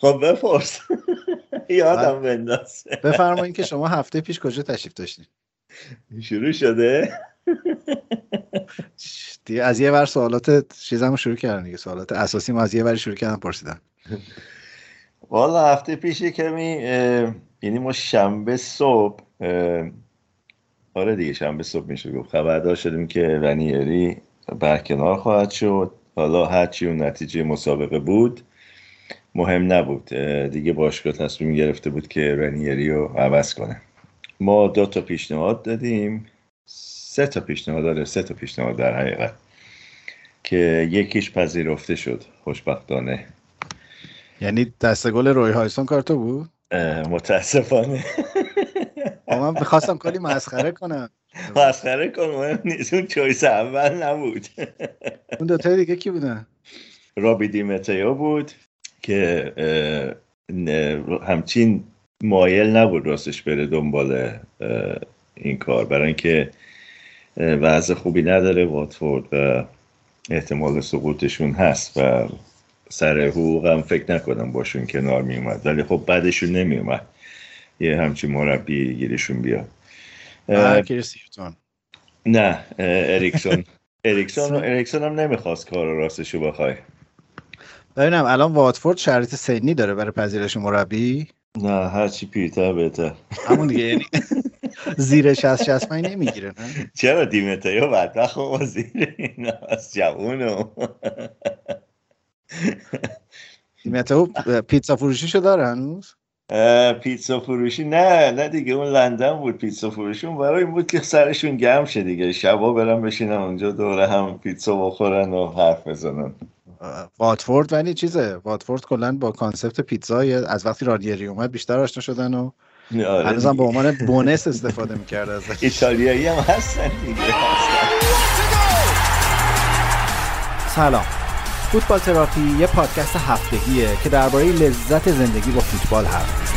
خب بپرس. یادم بنداز بفرمایید که شما هفته پیش کجا تشریف داشتین؟ شروع شده؟ دیگه از یه ور سوالات چیزمو شروع کردن دیگه. سوالات اساسی ما از یه ور شروع کردن پرسیدن. والا هفته پیش کمی یعنی ما شنبه صبح آره دیگه شنبه صبح میشه گفت. خبردار شدیم که رنیری برکنار خواهد شد. حالا هرچی اون نتیجه مسابقه بود مهم نبود. دیگه باشگاه تصمیم گرفته بود که رنیری رو عوض کنه. ما دو تا پیشنهاد دادیم. سه تا پیشنهاد داره سه تا پیشنهاد در حقیقت که یکیش پذیرفته شد. خوشبختانه. یعنی دست گل روی هایسون کارتو بود؟ متاسفانه. من بخواستم کلی مسخره کنم. مسخره کنم نیست. اون چویس اول نبود. اون دوتای دیگه کی بودن؟ رابی دیمتیو بود. که همچین مایل نبود راستش بره دنبال این کار. برای اینکه وضع خوبی نداره واتفورد و احتمال سقوطشون هست و سر حقوقم فکر نکنم باشون کنار می اومد ولی خب بعدشون نمی اومد یه همچین مربی گیرشون بیاد. نه اریکسون. اریکسون اریکسون هم نمی‌خواست کار راستشو بخوای ببینم الان واتفورد شرایط سنی داره برای پذیرش مربی؟ نه هرچی پیرتر بهتر. همون دیگه یعنی زیر 60 65 نمی‌گیره نه؟ چرا دیمتایو بدبخت ما زیر این از جوونو. دیمتایو پیتزا فروشیشو داره هنوز؟ پیتزا فروشی؟ نه نه دیگه اون لندن بود پیتزا فروشی برای این بود که سرشون گرم شه دیگه. شبا برن بشینن اونجا دوره هم پیتزا بخورن و حرف بزنن. واتفورد ولی چیزه واتفورد کلا با concept پیتزا از وقتی رانیری اومد بیشتر آشنا شدن و آره هنوزم به عنوان bonus استفاده می‌کرد ازش. ایتالیایی هم هستن دیگه. سلام. فوتبال تراپی یه پادکست هفتگیه که درباره لذت زندگی با فوتبال حرف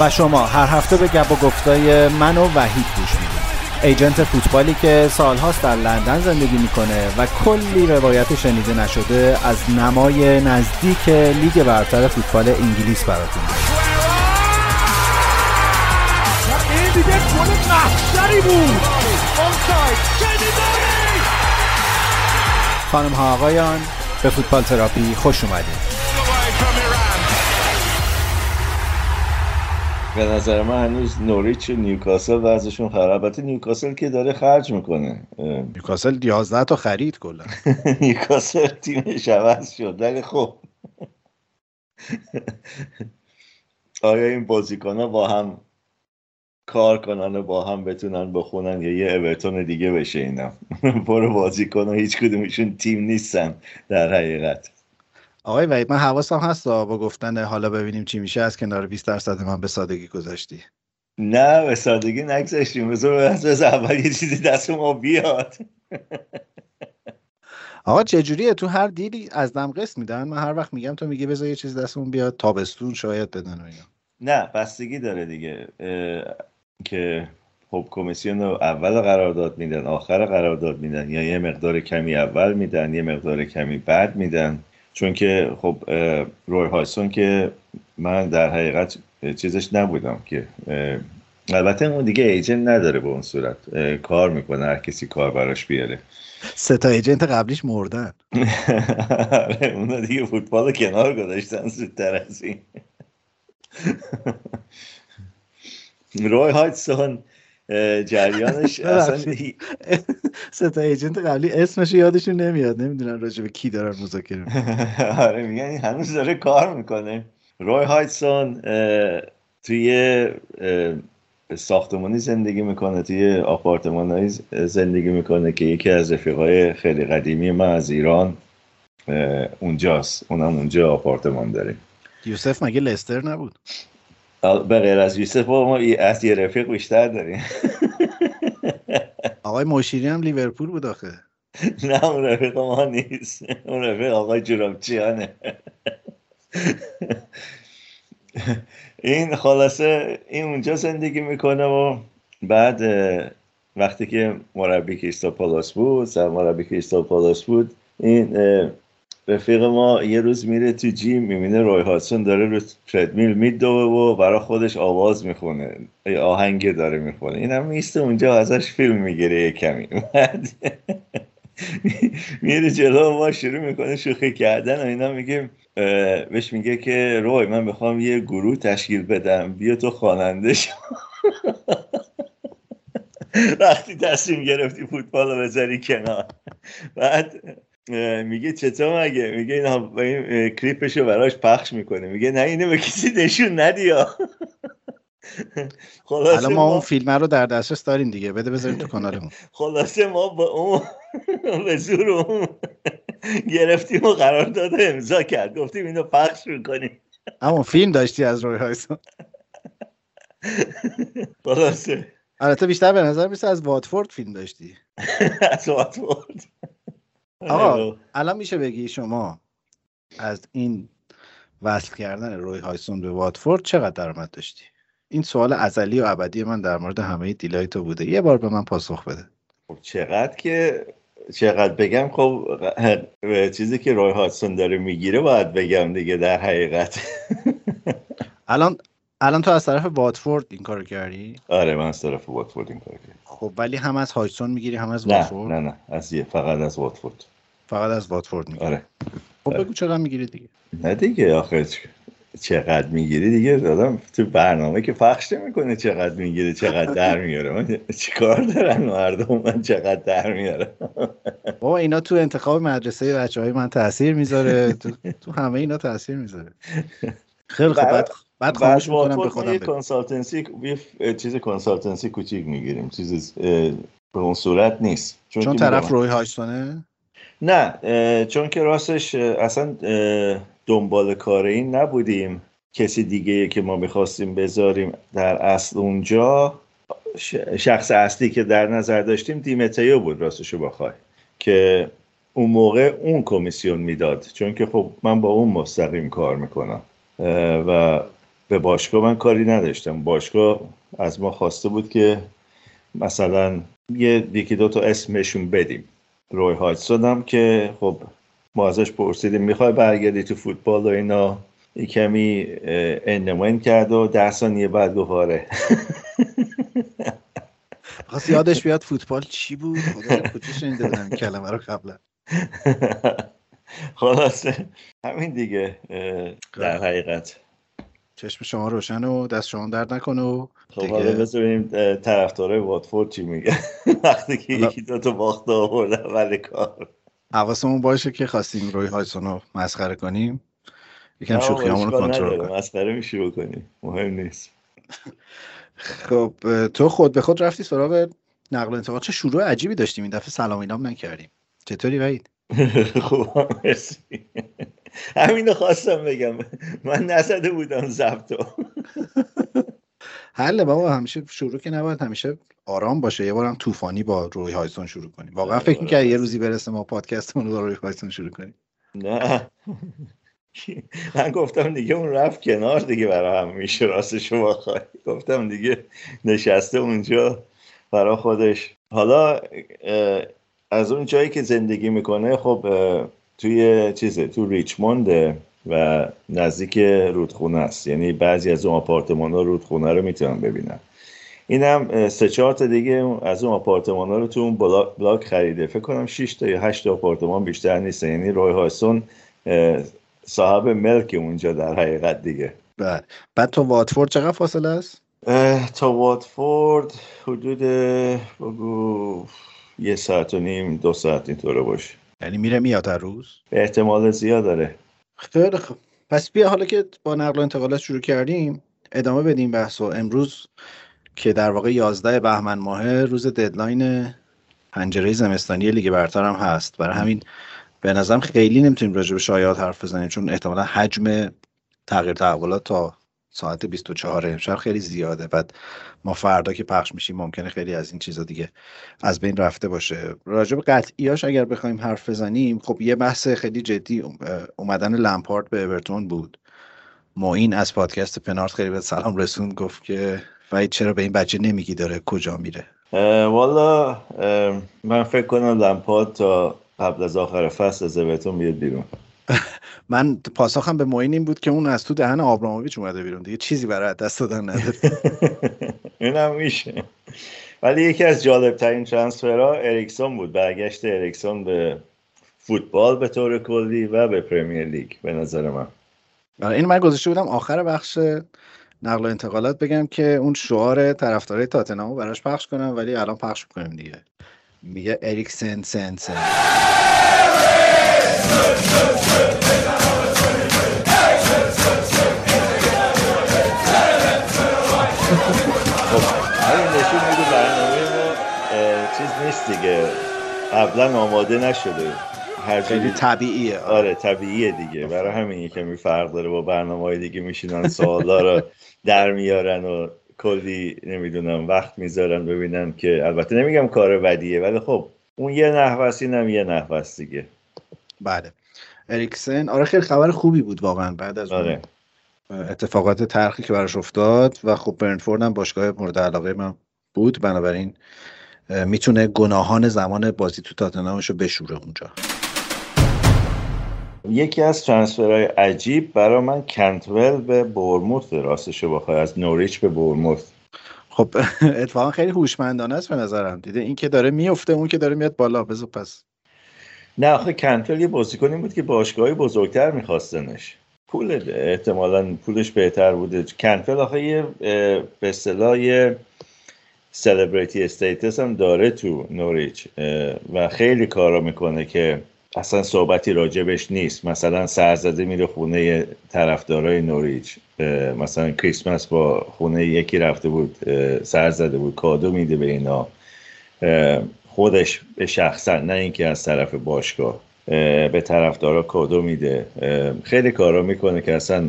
و شما هر هفته به گپ و گفتای من و وحید گوش می‌دید. ایجنت فوتبالی که سالهاست در لندن زندگی می‌کنه و کلی روایت شنیده نشده از نمای نزدیک لیگ برتر فوتبال انگلیس براتون. این دیگه گل محشری بود. خانم ها آقایان به فوتبال تراپی خوش اومدید. به نظر من هنوز نوریچ و نیوکاسل وضعشون خراب البته نیوکاسل که داره خرج می‌کنه. نیوکاسل 11 تا خرید کلا. نیوکاسل تیمش عوض شد. ولی خب. آیا این بازیکن ها با هم کار کنن و با هم بتونن بخونن یا یه اورتون دیگه بشه اینا برو بازیکن ها هیچ کدومشون تیم نیستن در حقیقت. آقای وحید من حواسم هست با گفتن حالا ببینیم چی میشه از کنار 20 درصد من به سادگی گذاشتی نه به سادگی نگذاشتیم بذار از اول یه چیزی دست ما بیاد. آقا چجوریه؟ تو هر دیلی از دم قسط میدن؟ من هر وقت میگم تو میگی بذار یه چیز دستمون بیاد تابستون شاید بدن و اینا. نه بستگی داره دیگه. که خب کمیسیون رو اول قرارداد میدن آخر قرارداد میدن. یا یه مقدار کمی اول میدن یه مقدار کمی بعد میدن. چون که خب روی هایسون که من در حقیقت چیزش نبودم که البته اون دیگه ایجنت نداره به اون صورت. کار می‌کنه هر کسی کار براش بیاره. سه تا ایجنت قبلیش مردن. اونا دیگه فوتبال کنار گذاشتن زودتر از این. روی هایتسون جریانش اصلا سه تا ایجنت قبلی اسمش یادشون نمیاد. نمی‌دونن راجع به کی دارن مذاکره آره میگن هنوز داره کار می‌کنه. روی هایتسون توی ساختمانی زندگی می‌کنه توی آپارتمان زندگی می‌کنه که یکی از رفیقای خیلی قدیمی من از ایران اونجاست. اونم اونجا آپارتمان داره. یوسف مگه لستر نبود؟ به غیر از یوسف ما از یه رفیق بیشتر داریم. آقای مشیری هم لیورپول بود آخه. نه اون رفیق ما نیست. اون رفیق آقای جورابچیانه. این خلاصه این اونجا زندگی می‌کنه و بعد وقتی که مربی کریستال پالاس بود سر مربی کریستال پالاس بود این رفیق ما یه روز میره تو جیم می‌بینه روی هاتسون داره رو تردمیل میدوه و برای خودش آواز می‌خونه. آهنگ داره می‌خونه. این هم میسته اونجا ازش فیلم می‌گیره یه کمی. میره جلو ما شروع می‌کنه شوخی کردن و اینا میگه بهش میگه که روی من می‌خوام یه گروه تشکیل بدم. بیا تو خواننده شو. وقتی تصمیم گرفتی فوتبال رو بذاری کنار. بعد میگه چطور مگه؟ میگه این, این کلیپشو براش پخش می‌کنه. میگه نه اینو به کسی نشون ندیا حالا ما اون فیلم رو در دسترس داریم دیگه. بده بذاریم تو کانالمون. خلاصه ما با اون به زور اون گرفتیم و قرار داده امضا کرد. گفتیم اینو پخش می‌کنیم. اما فیلم داشتی از روی هایسون. خلاصه. البته بیشتر به نظر میسه از واتفورد فیلم داشتی. از واتفورد. آقا الان میشه بگی شما از این وصل کردن روی هایسون به واتفورد چقدر درآمد داشتی؟ این سوال ازلی و ابدی من در مورد همه دیلای تو بوده. یه بار به من پاسخ بده. خب چقدر که چقدر بگم خب چیزی که روی هاتسون داره می‌گیره باید بگم دیگه در حقیقت. الان الان تو از طرف واتفورد این کار کردی؟ آره من از طرف واتفورد این کار کردم. خب ولی هم از هایسون می‌گیری هم از نه واتفورد؟ نه نه از یه فقط از واتفورد. فقط از واتفورد می‌گیری آره. خب بگو چقدر می‌گیری دیگه. نه دیگه آخه چقدر می‌گیری دیگه؟ دادم تو برنامه که پخش نمی‌کنه چقدر می‌گیره چقدر در میاره. من چیکار دارن مردم؟ من چقدر در میاره بابا اینا تو انتخاب مدرسه بچه های من تاثیر می‌ذاره. تو, تو همه اینا تاثیر می‌ذاره. خیلی خوب. بعد بعد خاموش می‌کنم به خودم کنسالتنسی یه چیز کنسالتنسی کوچیک می‌گیریم. چیز به اون صورت نیست. چون, چون طرف روی هایستانه نه چون که راستش اصلا دنبال کار این نبودیم. کسی دیگه که ما می‌خواستیم بذاریم در اصل اونجا شخص اصلی که در نظر داشتیم دیمتیو بود راستشو بخوای. که اون موقع اون کمیسیون می‌داد. چون که خب من با اون مستقیم کار می‌کنم. و به باشگاه من کاری نداشتم. باشگاه از ما خواسته بود که مثلا یه یکی دو تا اسمشون بدیم. روی هایتسون هم که خب ما ازش پرسیدیم می‌خوای برگردی تو فوتبال و اینا؟ یه کمی اندماین کرد و ده ثانیه بعد گفت آره. خواست یادش بیاد فوتبال چی بود؟ خدا شنیده بودم این کلمه رو قبلا. خلاصه همین دیگه در حقیقت. چشم شما روشن و دست شما درد نکنه و خب حالا بذاریم طرفدارای واتفورد چی میگه؟ وقتی که یکی دو تا باخت آورده اول کار. حواسمون باشه که خواستیم روی هایسون رو مسخره کنیم. یکم شوخی همون رو کنترل کنیم. مسخره میشه بکنیم مهم نیست. خب تو خود به خود رفتی سراغ نقل انتقال. چه شروع عجیبی داشتیم. این دفعه سلام اینام نکردیم. چطوری وحید؟ خوب مرسی. همینو خواستم بگم. من نزده بودم زبطو حل بابا همیشه شروع که نباید همیشه آرام باشه. یه بارم طوفانی با روی هایسون شروع کنیم. واقعا فکر می‌کردی یه روزی برسه ما پادکستمون رو با روی هایسون شروع کنیم؟ نه. من گفتم دیگه اون رفت کنار دیگه برای هم میشه راستش شما گفتم دیگه نشسته اونجا برای خودش. حالا از اون جایی که زندگی می‌کنه خب توی چیزه تو ریچمونده و نزدیک رودخونه است. یعنی بعضی از اون آپارتمان ها رودخونه رو می‌تونن ببینن. این هم سه چهار تا دیگه از اون آپارتمان ها رو تو اون بلاک خریده. فکر کنم 6 تا یا 8 تا آپارتمان بیشتر نیست یعنی روی هایسون صاحب ملک اونجا در حقیقت دیگه. بله. بعد تا واتفورد چقدر فاصله است؟ تا واتفورد حدود بگو یه ساعت و نیم دو ساعت اینطوره باشه. یعنی میره میاد هر روز؟ احتمال زیاد داره. خیلی خب پس بیا حالا که با نقل و انتقالات شروع کردیم ادامه بدیم بحث و امروز که در واقع 11 بهمن ماه روز ددلاین پنجره زمستانی لیگ برتر هم هست. برای همین به نظرم خیلی نمی‌تونیم راجع به شایعات حرف بزنیم چون احتمالا حجم تغییر تحولات تا ساعت 24 امشب خیلی زیاده. بعد ما فردا که پخش میشیم ممکنه خیلی از این چیزا دیگه از بین رفته باشه. راجع به قطعیاش اگر بخوایم حرف بزنیم خب یه بحث خیلی جدی اومدن لمپارد به اورتون بود. معین از پادکست پنارت خیلی به سلام رسون گفت که وید چرا به این بچه نمیگی داره کجا میره؟ والا من فکر کنم لمپارد تا قبل از آخر فصل از اورتون بیاد بیرون. من پاسخم به معین این بود که اون از تو دهن آبراموویچ اومده بیرون دیگه. چیزی برای دست دادن نداره. هم میشه. ولی یکی از جالب ترین transfer ها اریکسون بود. برگشت اریکسون به فوتبال به طور کلی و به پرمیر لیگ به نظر من. آره، این من گذاشته بودم آخر بخش نقل و انتقالات بگم که اون شعار طرفدارای تاتنهامو براش پخش کنم ولی الان پخش می‌کنیم دیگه. میگه اریکسن سن سن. چیز نیست دیگه. قبلا آماده نشده. هر خیلی طبیعیه. آره. آره طبیعیه دیگه. برای همین کمی فرق داره با برنامه های دیگه میشینن سوالا رو در میارن و کلی نمی‌دونم وقت می‌ذارن ببینن که البته نمیگم کار بدیه ولی خب اون یه نحوه هم یه نحوه دیگه. بله. اریکسن آره خیلی خبر خوبی بود واقعا بعد از آره. اتفاقات ترخی که براش افتاد و خب برنفورد هم باشگاه مورد علاقه من بود بنابراین می‌تونه گناهان زمان بازی تو تاتنهامش رو بشوره اونجا. یکی از ترانسفرهای عجیب برای من کنتول به بورموث راستش بخوای از نوریچ به بورموث. خب اتفاقا خیلی هوشمندانه است به نظرم. دیده این که داره میفته اون که داره میاد بالا. بزو پس. نه آخه کنتول یه بازیکنی بود که باشگاهی بزرگتر میخواستنش. پول احتمالا پولش بهتر بوده. کنتول آخه یه به اصطلاح سلبریتی استیتس هم داره تو نوریچ و خیلی کارا می‌کنه که اصلا صحبتی راجبش نیست. مثلا سرزده میره خونه طرفدارای نوریچ مثلا کریسمس با خونه یکی رفته بود سرزده بود کادو میده به اینا. خودش به شخصا نه اینکه از طرف باشگاه به طرفدارا کادو میده. خیلی کارا می‌کنه که اصلا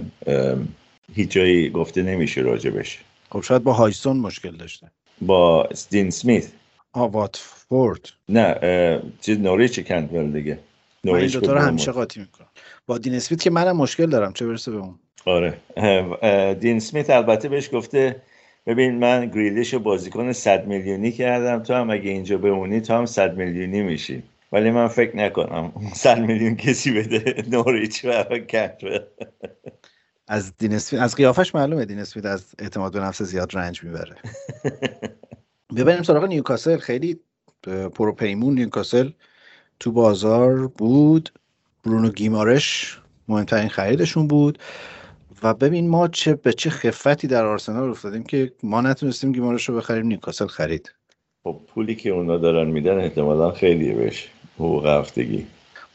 هیچ جایی گفته نمیشه راجبش خب شاید با هایسون مشکل داشته. با دین سمیت. آه واتفورد. نه چیز نوریچ کندول دیگه. این دوتا رو همیشه قاطی می‌کنم. با دین اسمیت که منم مشکل دارم چه برسه به اون. آره. دین سمیت البته بهش گفته ببین من گریلیش رو بازیکن 100 میلیونی کردم. تو هم اگه اینجا بمونی تو هم 100 میلیونی میشی. ولی من فکر نکنم 100 میلیون کسی بده نوریچ و کنتول از دین از قیافش معلومه دین اسمیت از اعتماد به نفس زیاد رنج می‌بره. ببینیم سراغ نیوکاسل. خیلی پروپیمون نیوکاسل تو بازار بود. برونو گیمارش مهمترین خریدشون بود. و ببین ما چه به چه خفتی در آرسنال افتادیم که ما نتونستیم گیمارش رو بخریم نیوکاسل خرید. خب پولی که اونا دارن میدن احتمالا خیلیه بهش حقوق هفتگی.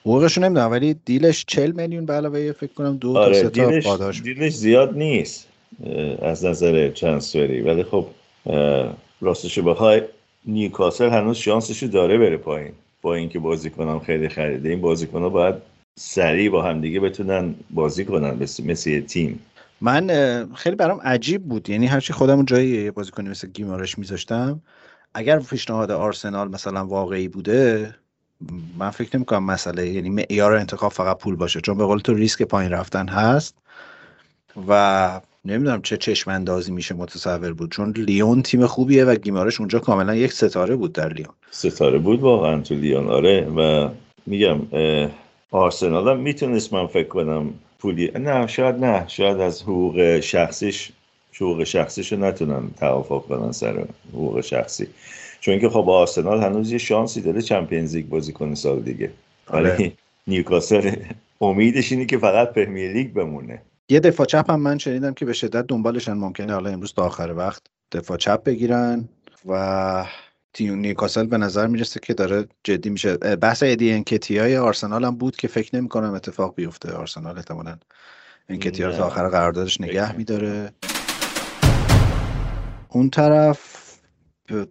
حقوقش نمی‌دونم ولی دیلش 40 میلیون به علاوه فکر کنم دو آره تا دیلش, دیلش زیاد نیست از نظر ترانسفری. ولی خب راستش بخوای نیوکاسل هنوز شانسشو داره بره پایین. با اینکه بازیکنان خیلی خریده. این بازیکن باید سریع با همدیگه بتونن بازی کنن مثل تیم. من خیلی برام عجیب بود. یعنی هرچی خودم جایی یه بازیکنی مثل گیمارش میذاشتم اگر پیشنهاد آرسنال مثلا واقعی بوده من فکر نمی کنم مسئله یعنی معیار انتخاب فقط پول باشه چون به قول تو ریسک پایین رفتن هست و نمی‌دونم چه چشم اندازی میشه متصور بود. چون لیون تیم خوبیه و گیمارش اونجا کاملا یک ستاره بود در لیون. ستاره بود واقعا تو لیون آره. و میگم آرسنال هم می‌تونست من فکر کنم پولی نه شاید نه. شاید از حقوق شخصیش حقوق شخصیش رو نتونن توافق کنن سر حقوق شخصی. چون که خب آرسنال هنوز یه شانسی داره چمپیونز لیگ بازی کنه سال دیگه. آره. ولی نیوکاسل امیدش اینه که فقط پرمیر لیگ بمونه. یه دفاع چپ هم من شنیدم که به شدت دنبالشن ممکنه حالا امروز تا آخر وقت دفاع چپ بگیرن و تیم نیوکاسل به نظر می‌رسه که داره جدی میشه. بحث ادی انکتی های آرسنال هم بود که فکر نمی کنم اتفاق بیفته. آرسنال احتمالاً انکتی تا آخر قراردادش نگه میداره. اون طرف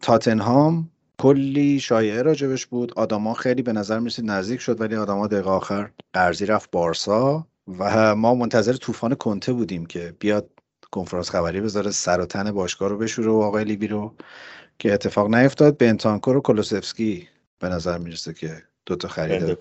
تاتنهام کلی شایعه راجبش بود. آدما خیلی به نظر می‌رسید نزدیک شد ولی آدما دقیقه آخر قرضی رفت بارسا و ما منتظر طوفان کنته بودیم که بیاد کنفرانس خبری بذاره سر و تن باشگاه رو بشوره و آقای لیبی رو که اتفاق نیفتاد بنتانکور و کلوسفسکی به نظر می‌رسه که دو تا خرید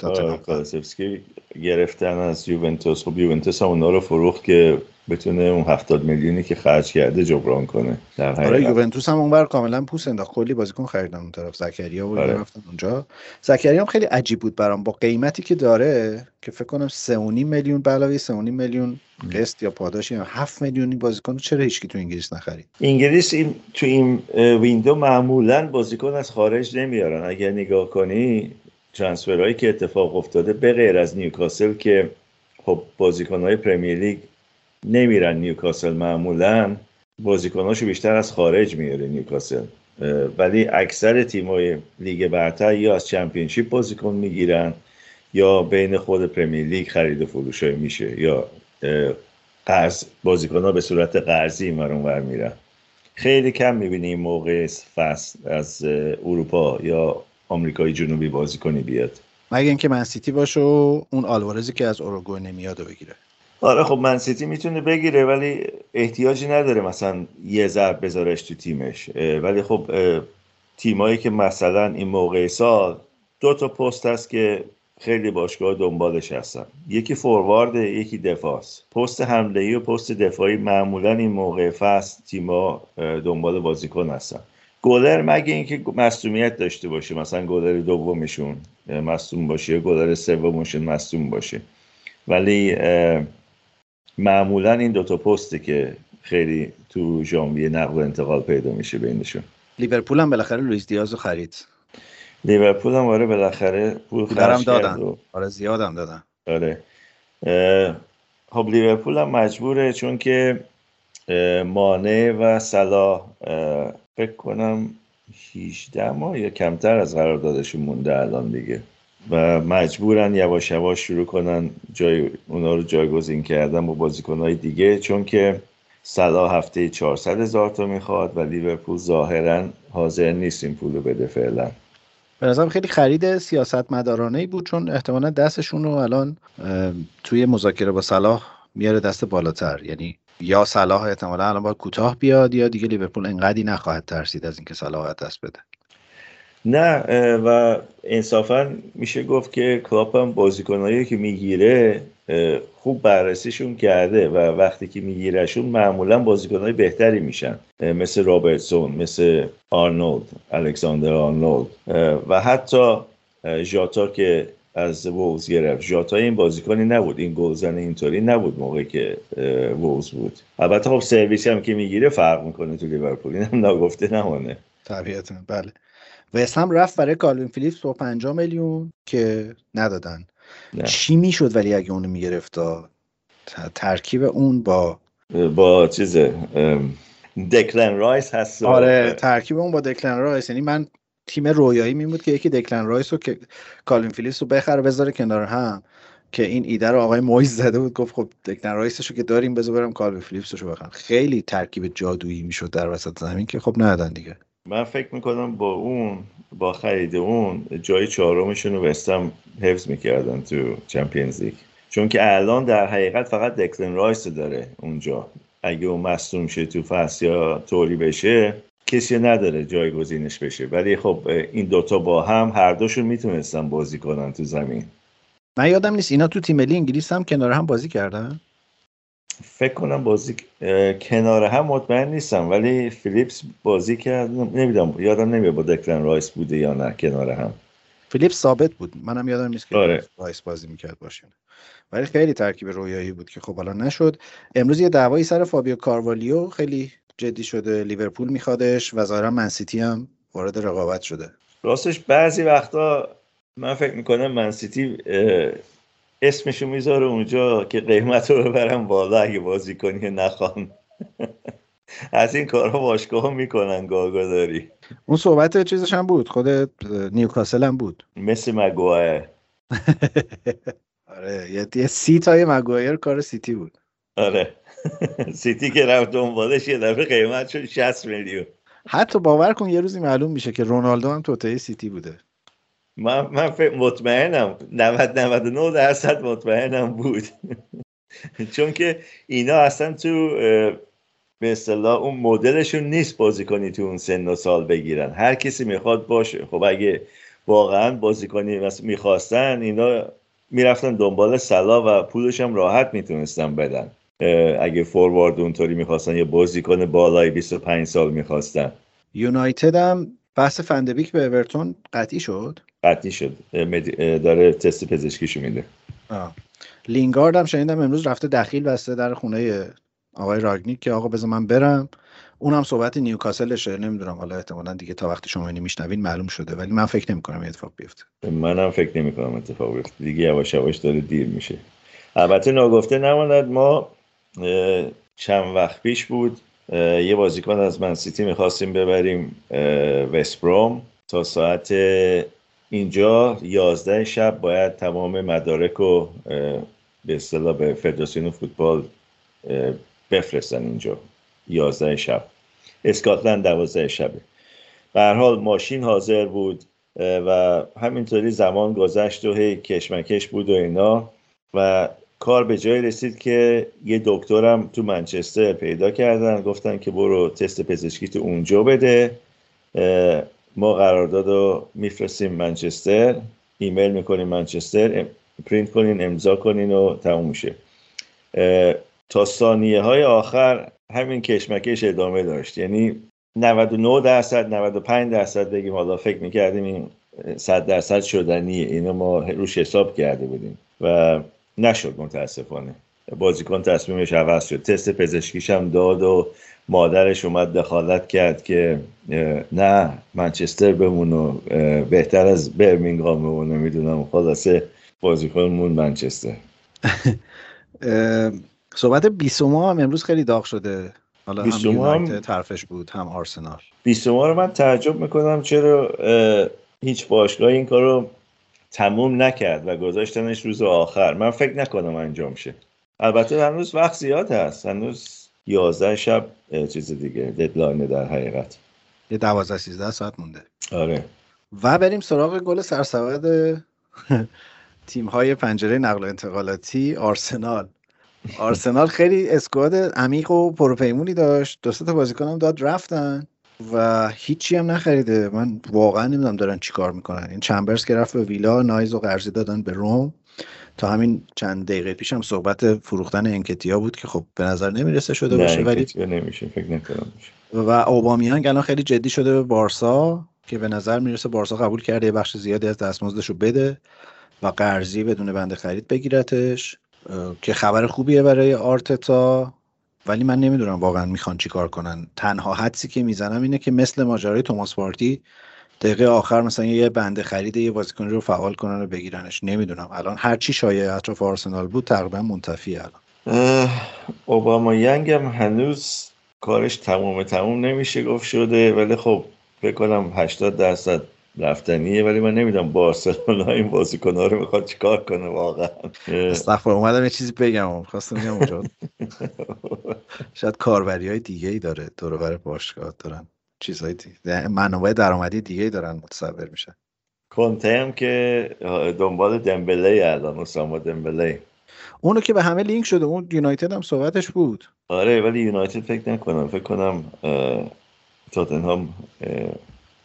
کالاسفسکی گرفتن از یوونتوس. خب یوونتوس هم اونا رو فروخت که بتونه اون 70 میلیونی که خرج کرده جبران کنه. در آره یوونتوس هم اونور کاملا پوست انداخت. کلی بازیکن خریدن اون طرف. زکریا و آره. رفتن اونجا. زکریا هم خیلی عجیب بود برام. با قیمتی که داره که فکر کنم 3.5 میلیون به علاوه 3.5 میلیون قسط یا پاداشی یا 7 میلیونی بازیکن چرا هیچکی تو انگلیس نخرید؟ انگلیس این تو این window معمولا بازیکن از خارج نمیارن. اگر نگاه کنی transfer هایی که اتفاق افتاده به غیر از نیوکاسل که خب بازیکنهای پرمیر لیگ نمیرن نیوکاسل معمولا بازیکناشو بیشتر از خارج میاره نیوکاسل. ولی اکثر تیمای لیگ برتر یا از چمپیونشیپ بازیکن می‌گیرن یا بین خود پرمیر لیگ خرید و فروش میشه یا قرض بازیکن ها به صورت قرضی ور میرن. خیلی کم می‌بینیم موقع فصل از اروپا یا آمریکای جنوبی بازیکنی بیاد. مگه اینکه منسیتی باشه و اون آلوارزی که از اوروگوئه نمیاد بگیره. آره خب منسیتی می‌تونه بگیره ولی احتیاجی نداره مثلا یه ضرب بذارش تو تیمش. ولی خب تیمایی که مثلا این موقع سال دو تا پست هست که خیلی باشگاه دنبالش هستن. یکی فوروارد یکی دفاعست. پست حمله و پست دفاعی معمولا این موقع فصل تیما دنبال بازیکن هستن. گلر مگه اینکه مصومیت داشته باشه مثلا گلر دومشون مصوم باشه یا گلر سومشون مصوم باشه. ولی معمولا این دوتا پسته که خیلی تو ژانویه نقل و انتقال پیدا میشه بینشون. لیورپول هم بالاخره لوئیس دیاز رو خرید. لیورپول هم آره بالاخره پول خرج دادن. و... آره زیادم دادن. آره. خب لیورپول هم مجبوره چون که مانع و صلاح فکر کنم 18 ماه یا کمتر از قراردادشون مونده الان دیگه. و مجبورن یواش یواش شروع کنن جای اونا رو جایگزین کردن با بازیکنهای دیگه چون که صلاح هفته 400 هزار تا می‌خواد و لیورپول ظاهرا حاضر نیست این پول رو بده فعلا. به نظرم خیلی خرید سیاست مدارانه بود چون احتمالا دستشون رو الان توی مذاکره با صلاح میاره دست بالاتر. یعنی یا صلاح احتمالا الان باید کوتاه بیاد یا دیگه لیورپول انقدی نخواهد ترسید از اینکه صلاح دست بده؟ نه و انصافا میشه گفت که کلاپ هم بازیکنهایی که می‌گیره خوب بررسیشون کرده و وقتی که میگیرشون معمولا بازیکنهای بهتری میشن. مثل رابرتسون مثل آرنولد الکساندر آرنولد و حتی ژاتا که از وولز گرفت. ژاتا این بازیکنی نبود. این گلزن اینطوری نبود موقعی که وولز بود. البته خب سرویسی هم که می‌گیره فرق می‌کنه تو لیورپول. اینم نگفته نمانه طبیعتا. بله. وستهم رفت برای کالوین فیلیپس با 5 میلیون که ندادن. نه. چی می‌شد ولی اگه اونو می‌گرفت ترکیب اون با با چیز دکلن رایس هست. آره ترکیب اون با دکلن رایس. یعنی من تیم رویایی می که یکی دکلن رایس رو که کالوین فیلیپس رو بخره بذاره کنار هم که این ایده رو آقای مویز زده بود گفت خب دکلن رایسش رو که داریم بذار برم کالوین فیلیپس رو بخرم. خیلی ترکیب جادویی می‌شد در وسط زمین که خب ندادن دیگه. من فکر می‌کنم با اون با خرید اون جای چهارمشون رو وستم حفظ می‌کردن تو چمپیونز لیگ چون که الان در حقیقت فقط دکلن رایس داره اونجا. اگه اون مصدوم شه تو فصل یا طوری بشه کسی نداره جایگزینش بشه. ولی خب این دوتا با هم هر دوشون می‌تونستن بازی کنن تو زمین. من یادم نیست اینا تو تیم ملی انگلیس هم کنار هم بازی کردن؟ فکر کنم بازی کنار هم مطمئن نیستم ولی فیلیپس بازی کرد. نمی‌دونم یادم نمیاد با دکلن رایس بوده یا نه کنار هم. فیلیپس ثابت بود. منم یادم نیست که آره. رایس بازی می‌کرد باشه. ولی خیلی ترکیب رویایی بود که خب حالا نشد. امروز یه دعوایی سر فابیو کاروالیو. خیلی جدی شده لیورپول میخوادش و ظاهرا منسیتی هم وارد رقابت شده. راستش بعضی وقتا من فکر می‌کنم منسیتی اسمشو می‌ذاره اونجا که قیمت رو ببرم بالا اگه بازی کنی نخوان از این کارها باشگاه می‌کنن گاگا داری اون صحبت چیزش هم بود خود نیوکاسل هم بود. مثل مگوایر. آره یه سی تای مگوایر کار سیتی بود. آره. سیتی که رفت دنبالش یه دفعه قیمت شد 60 میلیون. حتی باور کن یه روزی معلوم میشه که رونالدو هم توتای سیتی بوده. من من فکر مطمئنم. 90 99 درصد مطمئنم بود. چون که اینا اصلا تو به اصطلاح اون مدلشون نیست بازی کنی تو اون سن و سال بگیرن. هر کسی می‌خواد باشه. خب اگه واقعا بازیکنی می‌خواستن اینا می‌رفتن دنبال سلا و پولش هم راحت می‌تونستن بدن. اگه فوروارد اونطوری می‌خواستن یه بازیکن بالای 25 سال می‌خواستن. یونایتد هم بحث فندبیک به اورتون قطعی شد؟ قطعی شد. داره تست پزشکیشو میده. لینگارد هم شنیدم امروز رفته دخیل بسته در خونه آقای راگنیک که آقا بذار من برم. اونم صحبت نیوکاسلشه. نمی‌دونم حالا احتمالا دیگه تا وقتی شما اینو میشنوین معلوم شده. ولی من فکر نمی کنم اتفاق بیفته. منم فکر نمی کنم اتفاق بیفته. دیگه یواش یواش داره دیر میشه. البته ناگفته نماند ما چند وقت پیش بود. یه بازیکن از من سیتی می‌خواستیم ببریم وستبروم تا ساعت اینجا یازده شب باید تمام مدارک رو به اصطلاح به فدراسیون فوتبال بفرستن اینجا. یازده شب. اسکاتلند دوازده شبه. به حال ماشین حاضر بود و همینطوری زمان گذشت و هی کشمکش بود و اینا. و کار به جای رسید که یه دکترم تو منچستر پیدا کردن گفتن که برو تست پزشکی تو اونجا بده. ما قرارداد رو میفرستیم منچستر ایمیل می‌کنیم منچستر پرینت کنین امضا کنین و تموم میشه تا ثانیه های آخر همین کشمکش ادامه داشت. یعنی 99 درصد 95 درصد بگیم حالا فکر می‌کردیم این 100 درصد شدنیه. اینو ما روش حساب کرده بودیم. و نشد متاسفانه. بازیکن تصمیمش عوض شد. تست پزشکیش هم داد و مادرش اومد دخالت کرد که نه منچستر بمون و بهتر از برمینگام بمونه می‌دونم خلاصه بازیکن مون منچستر صحبت بیسوما هم امروز خیلی داغ شده. حالا هم یونایتد طرفش بود هم آرسنال. بیسوما رو من تعجب می‌کنم چرا هیچ باشگاه این کارو تموم نکرد و گذاشتنش روز آخر. من فکر نکنم انجام شه. البته هنوز وقت زیاد هست. هنوز 11 شب چیز دیگه ددلاین در حقیقت. یه 12 13 ساعت مونده. آره. و بریم سراغ گل سرسبد تیم های پنجره نقل و انتقالاتی آرسنال. آرسنال خیلی اسکواد عمیق و پروپیمونی داشت. دو تا بازیکن داد رفتن. و هیچی هم نخریده. من واقعا نمی‌دونم دارن چیکار می‌کنن. این چمبرز که رفت به ویلا نایز و قرضی دادن به روم. تا همین چند دقیقه پیش هم صحبت فروختن انکتیا بود که خب به نظر نمی‌رسه شده باشه ولی نمیشه فکر نکنم و اوبامیان الان خیلی جدی شده به بارسا که به نظر می‌رسه بارسا قبول کرده یه بخش زیادی از دستمزدش رو بده و قرضی بدون بنده خرید بگیرتش که خبر خوبیه برای آرتتا. ولی من نمی‌دونم واقعا می‌خوان چیکار کنن. تنها حدسی که می‌زنم اینه که مثل ماجرای توماس پارتی دقیقه آخر مثلا یه بنده خرید یه بازیکن رو فعال کنن و بگیرنش. نمی‌دونم. الان هر چی شایع اطراف آرسنال بود تقریبا منتفی الان. اوباما ینگ هم هنوز کارش تمام تموم نمیشه گفت شده. ولی خب فکر کنم 80 درصد رفتنیه ولی من نمی‌دونم بارسلونا این بازیکن‌ها رو می‌خواد چیکار کنه واقعا. استغفر اومدم یه چیزی بگم خواستم بگم اونجا. شاید کاربری های دیگه ای داره دور باشگاه دارن چیزهای دیگه منابع درآمدی دیگه ای دارن متصور میشن. کنته هم که دنبال دمبله الان اسامه دمبله اونو که به همه لینک شده اون یونایتد هم صحبتش بود. آره ولی یونایتد فکر نکنم فکر کنم تاتنهام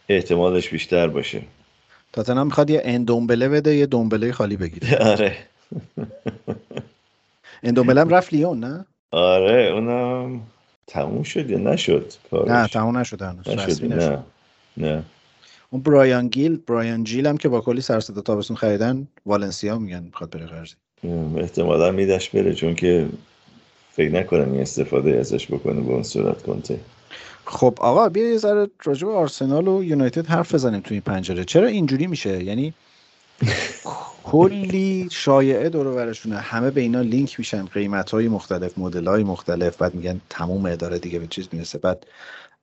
احتمالش بیشتر باشه. تاتنهام می‌خواد یه اندومبله بده یه دومبله خالی بگیره. آره. اندومبله هم رفت لیون نه؟ آره اونم تموم شد یا نشد؟ کارش؟ نه تموم نشد نشد نه نه. اون برایان گیل برایان جیل هم که با کلی سر صدا تابستون خریدن والنسیا میگن می‌خواد بره قرضی احتمالا میدش بره چون که فکر نکنم این استفاده ازش بکنه به اون صورت کنته خب آقا بیا یه ذره راجع به آرسنال و یونایتد حرف بزنیم توی این پنجره. چرا اینجوری میشه؟ یعنی کلی شایعه دور برشونه. همه به اینا لینک میشن قیمت های مختلف مدل های مختلف. بعد میگن تموم اداره دیگه به چیز می‌رسه. بعد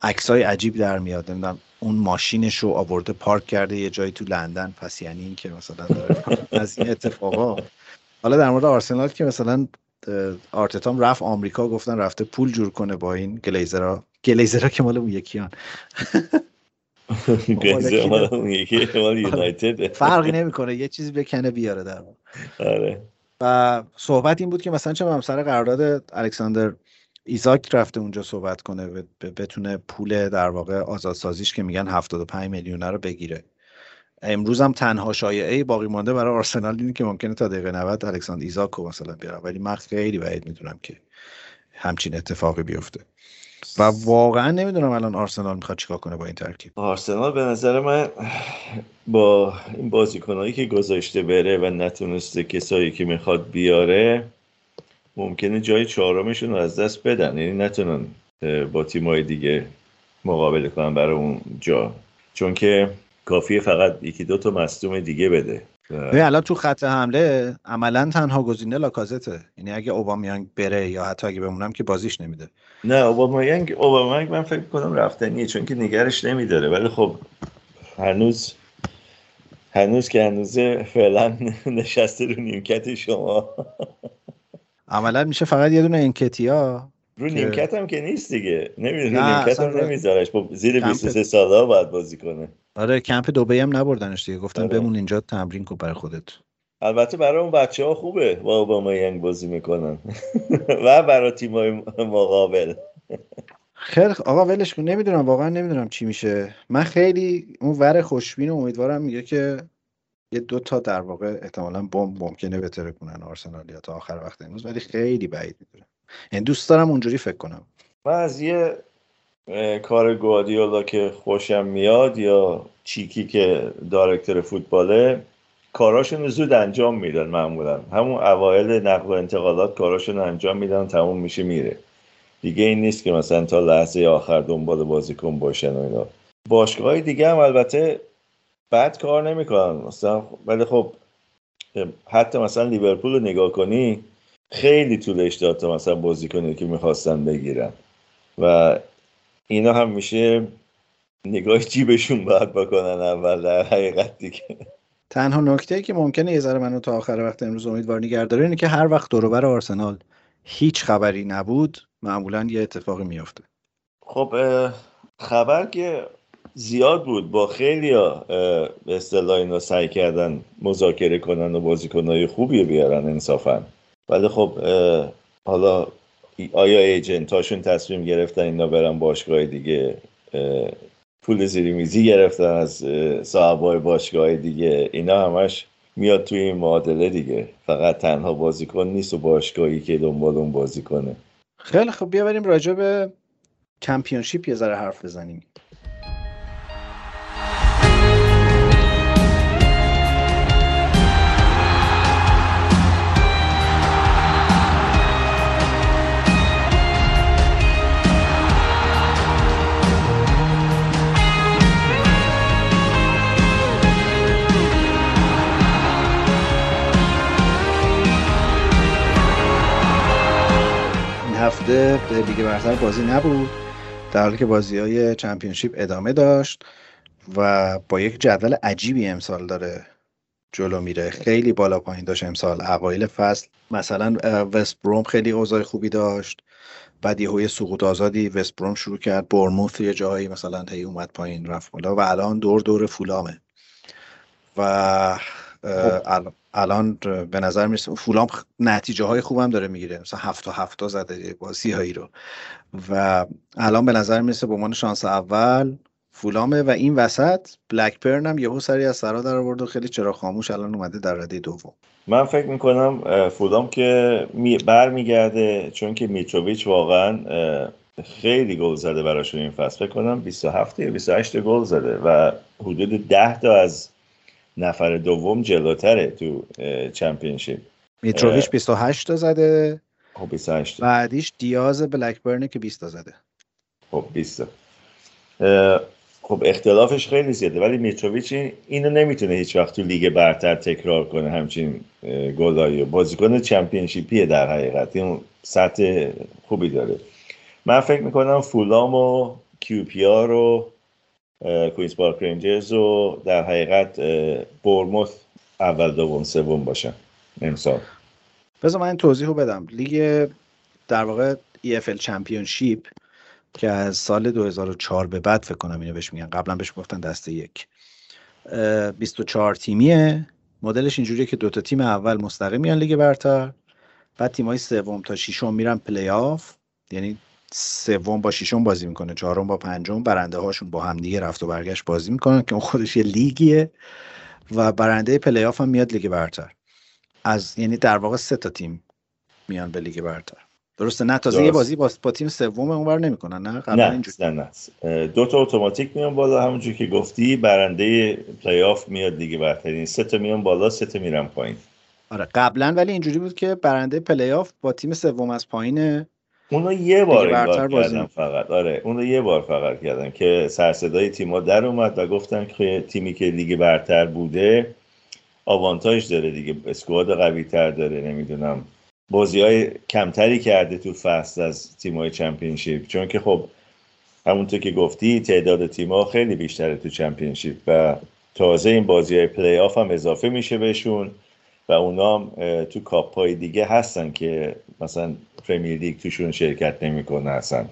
عکس های عجیب در میاد. نمی‌دونم اون ماشینش رو آورده پارک کرده یه جایی تو لندن. پس یعنی این که مثلا از این اتفاقا. حالا در مورد آرسنال که مثلا آرتتام رفت آمریکا گفتن رفته پول جور کنه با این گلیزرها. گلیزرها که مال اون یکیان. یونایتد. فرقی نمی‌کنه یه چیزی بکنه بیاره در آره. و صحبت این بود که مثلا چه سر قرارداد الکساندر ایزاک رفته اونجا صحبت کنه بتونه پول در واقع آزادسازیش که میگن 75 میلیونه رو بگیره. امروز هم تنها شایعه باقی مانده برای آرسنال اینه که ممکنه تا دقیقه 90 الکساندر ایزاکو مثلا بیاره ولی من خیلی بعید می‌دونم که همچین اتفاقی بیفته. و واقعا نمی‌دونم الان آرسنال می‌خواد چیکار کنه با این ترکیب. آرسنال به نظر من با این بازیکنهایی که گذاشته بره و نتونسته کسایی که می‌خواد بیاره ممکنه جای چهارمشون رو از دست بدن. یعنی نتونن با تیمای دیگه مقابله کنن برای اون جا. چون که کافیه فقط یکی دو تا مصدوم دیگه بده. الان تو خط حمله عملا تنها گزینه لاکازته. یعنی اگه اوبامیانگ بره یا حتی اگه بمونم که بازیش نمیده. نه اوبامیانگ اوبامیانگ من فکر کنم رفتنیه چون که نگرش نمیداره. ولی خب هنوز هنوز که هنوزه فعلا نشسته رو نیمکت شما. عملا میشه فقط یه دونه انکتیا. رو نیمکت هم که نیست دیگه. نمی‌دونی نیمکت هم نمیذارش. زیر 23 ساله باید بازی کنه. آره کمپ دوبه هم نبردنش دیگه. گفتن آره. بمون اینجا تمرین کن برای خودت. البته برای اون بچه ها خوبه با اوباما ینگ بازی می‌کنن. و برای تیمای مقابل. خیلی آقا ولش کن. نمی‌دونم واقعا نمی‌دونم چی میشه. من خیلی اون ور خوشبین و امیدوارم میگه که یه دو تا در واقع احتمالا بمب ممکنه بتره کنن آرسنال یا تا آخر وقت امروز ولی خیلی بعید می‌دونم. یعنی دوست دارم اونجوری فکر کنم. من از یه کار گوادیولا که خوشم میاد یا چیکی که دارکتر فوتباله کاراشون زود انجام میدن معمولا. همون اوایل نقل و انتقالات کاراشون انجام میدن تموم میشه میره. دیگه این نیست که مثلا تا لحظه آخر دنبال بازیکن باشن و اینا. باشگاه دیگه هم البته بد کار نمی‌کنن. مثلا ولی خب حتی مثلا لیورپول رو نگاه کنی خیلی طولش داد تا مثلا بازیکنی که می‌خواستن بگیرن. و اینا هم میشه نگاه جیبشون باید بکنن اول در حقیقت دیگه. تنها نکته که ممکنه یه ذره منو تا آخر وقت امروز امیدوار نگه داره اینه که هر وقت دوروبر آرسنال هیچ خبری نبود معمولا یه اتفاقی میافته. خب خبر که زیاد بود با خیلی به اصطلاح اینا سعی کردن مذاکره کنن و بازیکنهای خوبی بیارن انصافا. ولی خب حالا آیا ایجنتاشون تصمیم گرفتن اینا برن باشگاه دیگه؟ پول زیری میزی گرفتن از صاحبای باشگاه دیگه؟ اینا همش میاد توی این معادله دیگه. فقط تنها بازیکن نیست و باشگاهی که دنبال اون بازی کنه خیلی خب بیا بریم راجع به کمپیونشیپ یه ذره حرف بزنیم. هفته لیگ برتر بازی نبود. در حالی که بازی های چمپیونشیپ ادامه داشت و با یک جدول عجیبی امسال داره جلو میره. خیلی بالا پایین داشت امسال. اوایل فصل مثلا وست بروم خیلی اوضاع خوبی داشت. بعد یه سقوط آزادی وست بروم شروع کرد. برموث یه جایی مثلا هی اومد پایین رفت بالا. و الان دور دور فولامه. و خب. الان به نظر می‌رسه فولام نتیجه های خوبم داره می‌گیره. مثلا هفت تا هفت زده بازی هایی رو. و الان به نظر می‌رسه به عنوان شانس اول فولامه و این وسط بلک پرن هم یهو سری از سرا در آورد و خیلی چرا خاموش الان اومده در رده دوم. من فکر می‌کنم فولام که برمیگرده چون که میتروویچ واقعا خیلی گل زده براشون این فصل. فکر کنم 27 یا 28 گل زده و حدود 10 تا از نفر دوم جلوتره تو چمپیونشیپ میتروویچ 28 تا زده. خب 28 بعدیش دیاز بلکبرنه که 20 تا زده. خب 20 خب اختلافش خیلی زیاده ولی میتروویچ اینو نمی‌تونه هیچ وقت تو لیگ برتر تکرار کنه همچین گلایی. بازیکن چمپیونشیپیه در حقیقت. این سطح خوبی داره. من فکر می‌کنم فولام و کیوپیا رو کوینز پارک رنجرز و در حقیقت برموث اول دوم سوم باشن. امسال. بذار من توضیح رو بدم. لیگ در واقع EFL چمپیونشیپ که از سال 2004 به بعد فکر کنم اینو بهش میگن. قبلا بهش گفتن دسته یک. 24 تیمیه. مدلش اینجوریه که دوتا تیم اول مستقیم میان لیگ برتر بعد تیمای سوم تا ششم میرن پلی آف. یعنی سوم با ششم بازی می‌کنه چهارم با پنجم برنده هاشون با همدیگه رفت و برگشت بازی می‌کنن که اون خودش یه لیگیه و برنده پلی آف هم میاد لیگ برتر. از یعنی در واقع سه تا تیم میان به لیگ برتر. درسته؟ نه تازه یه بازی با, با تیم سوم اونور نمی‌کنن نه؟ قبلا نه نه نه. دو تا اتوماتیک میان بالا همونجوری که گفتی برنده پلی آف میاد دیگه برتر. این سه تا میان بالا سه تا میرن پایین. آره قبلا ولی اینجوری بود که برنده پلی آف با تیم سوم از پایین اونو یه بار کردن فقط. آره اونو یه بار فقط کردن که سرصدای تیما در اومد و گفتن که تیمی که لیگ برتر بوده آوانتاژ داره دیگه squad قوی تر داره نمی‌دونم. بازی های کمتری کرده تو فصل از تیمای چمپیونشیپ چون که خب همونطور که گفتی تعداد تیما خیلی بیشتره تو چمپیونشیپ و تازه این بازی های پلی آف هم اضافه میشه بهشون. و اونا هم تو کاپ های دیگه هستن که مثلا Premier League توشون شرکت نمی‌کنه اصلا.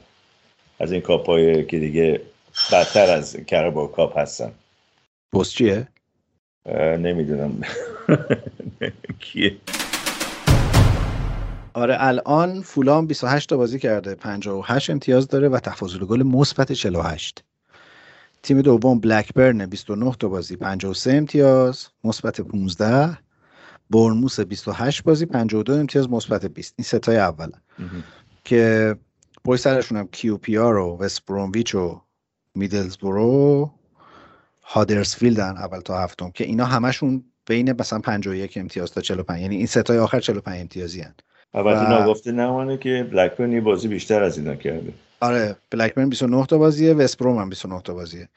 از این کاپ های که دیگه بدتر از Carabao Cup هستن. پست چیه؟ نمی‌دونم. کیه؟ آره الان فولام 28 تا بازی کرده. 58 امتیاز داره و تفاضل گل مثبت 48 تیم دوم بلکبرن 29 تا بازی. 53 امتیاز. مثبت 15 برموس 28 بازی 52 امتیاز مثبت 20 این ستای اول که پای سرشون هم کیو پی آر و وست برومویچ و میدلزبرو هادرسفیلدن اول تا هفتم که اینا همشون بین مثلا 51 امتیاز تا 45 یعنی این ستای آخر 45 امتیازی هن. البته و... گفته نمانه که بلکبرن یه بازی بیشتر از اینا کرده. آره بلکبرن 29 تا بازیه وست بروم هم 29 تا بازیه.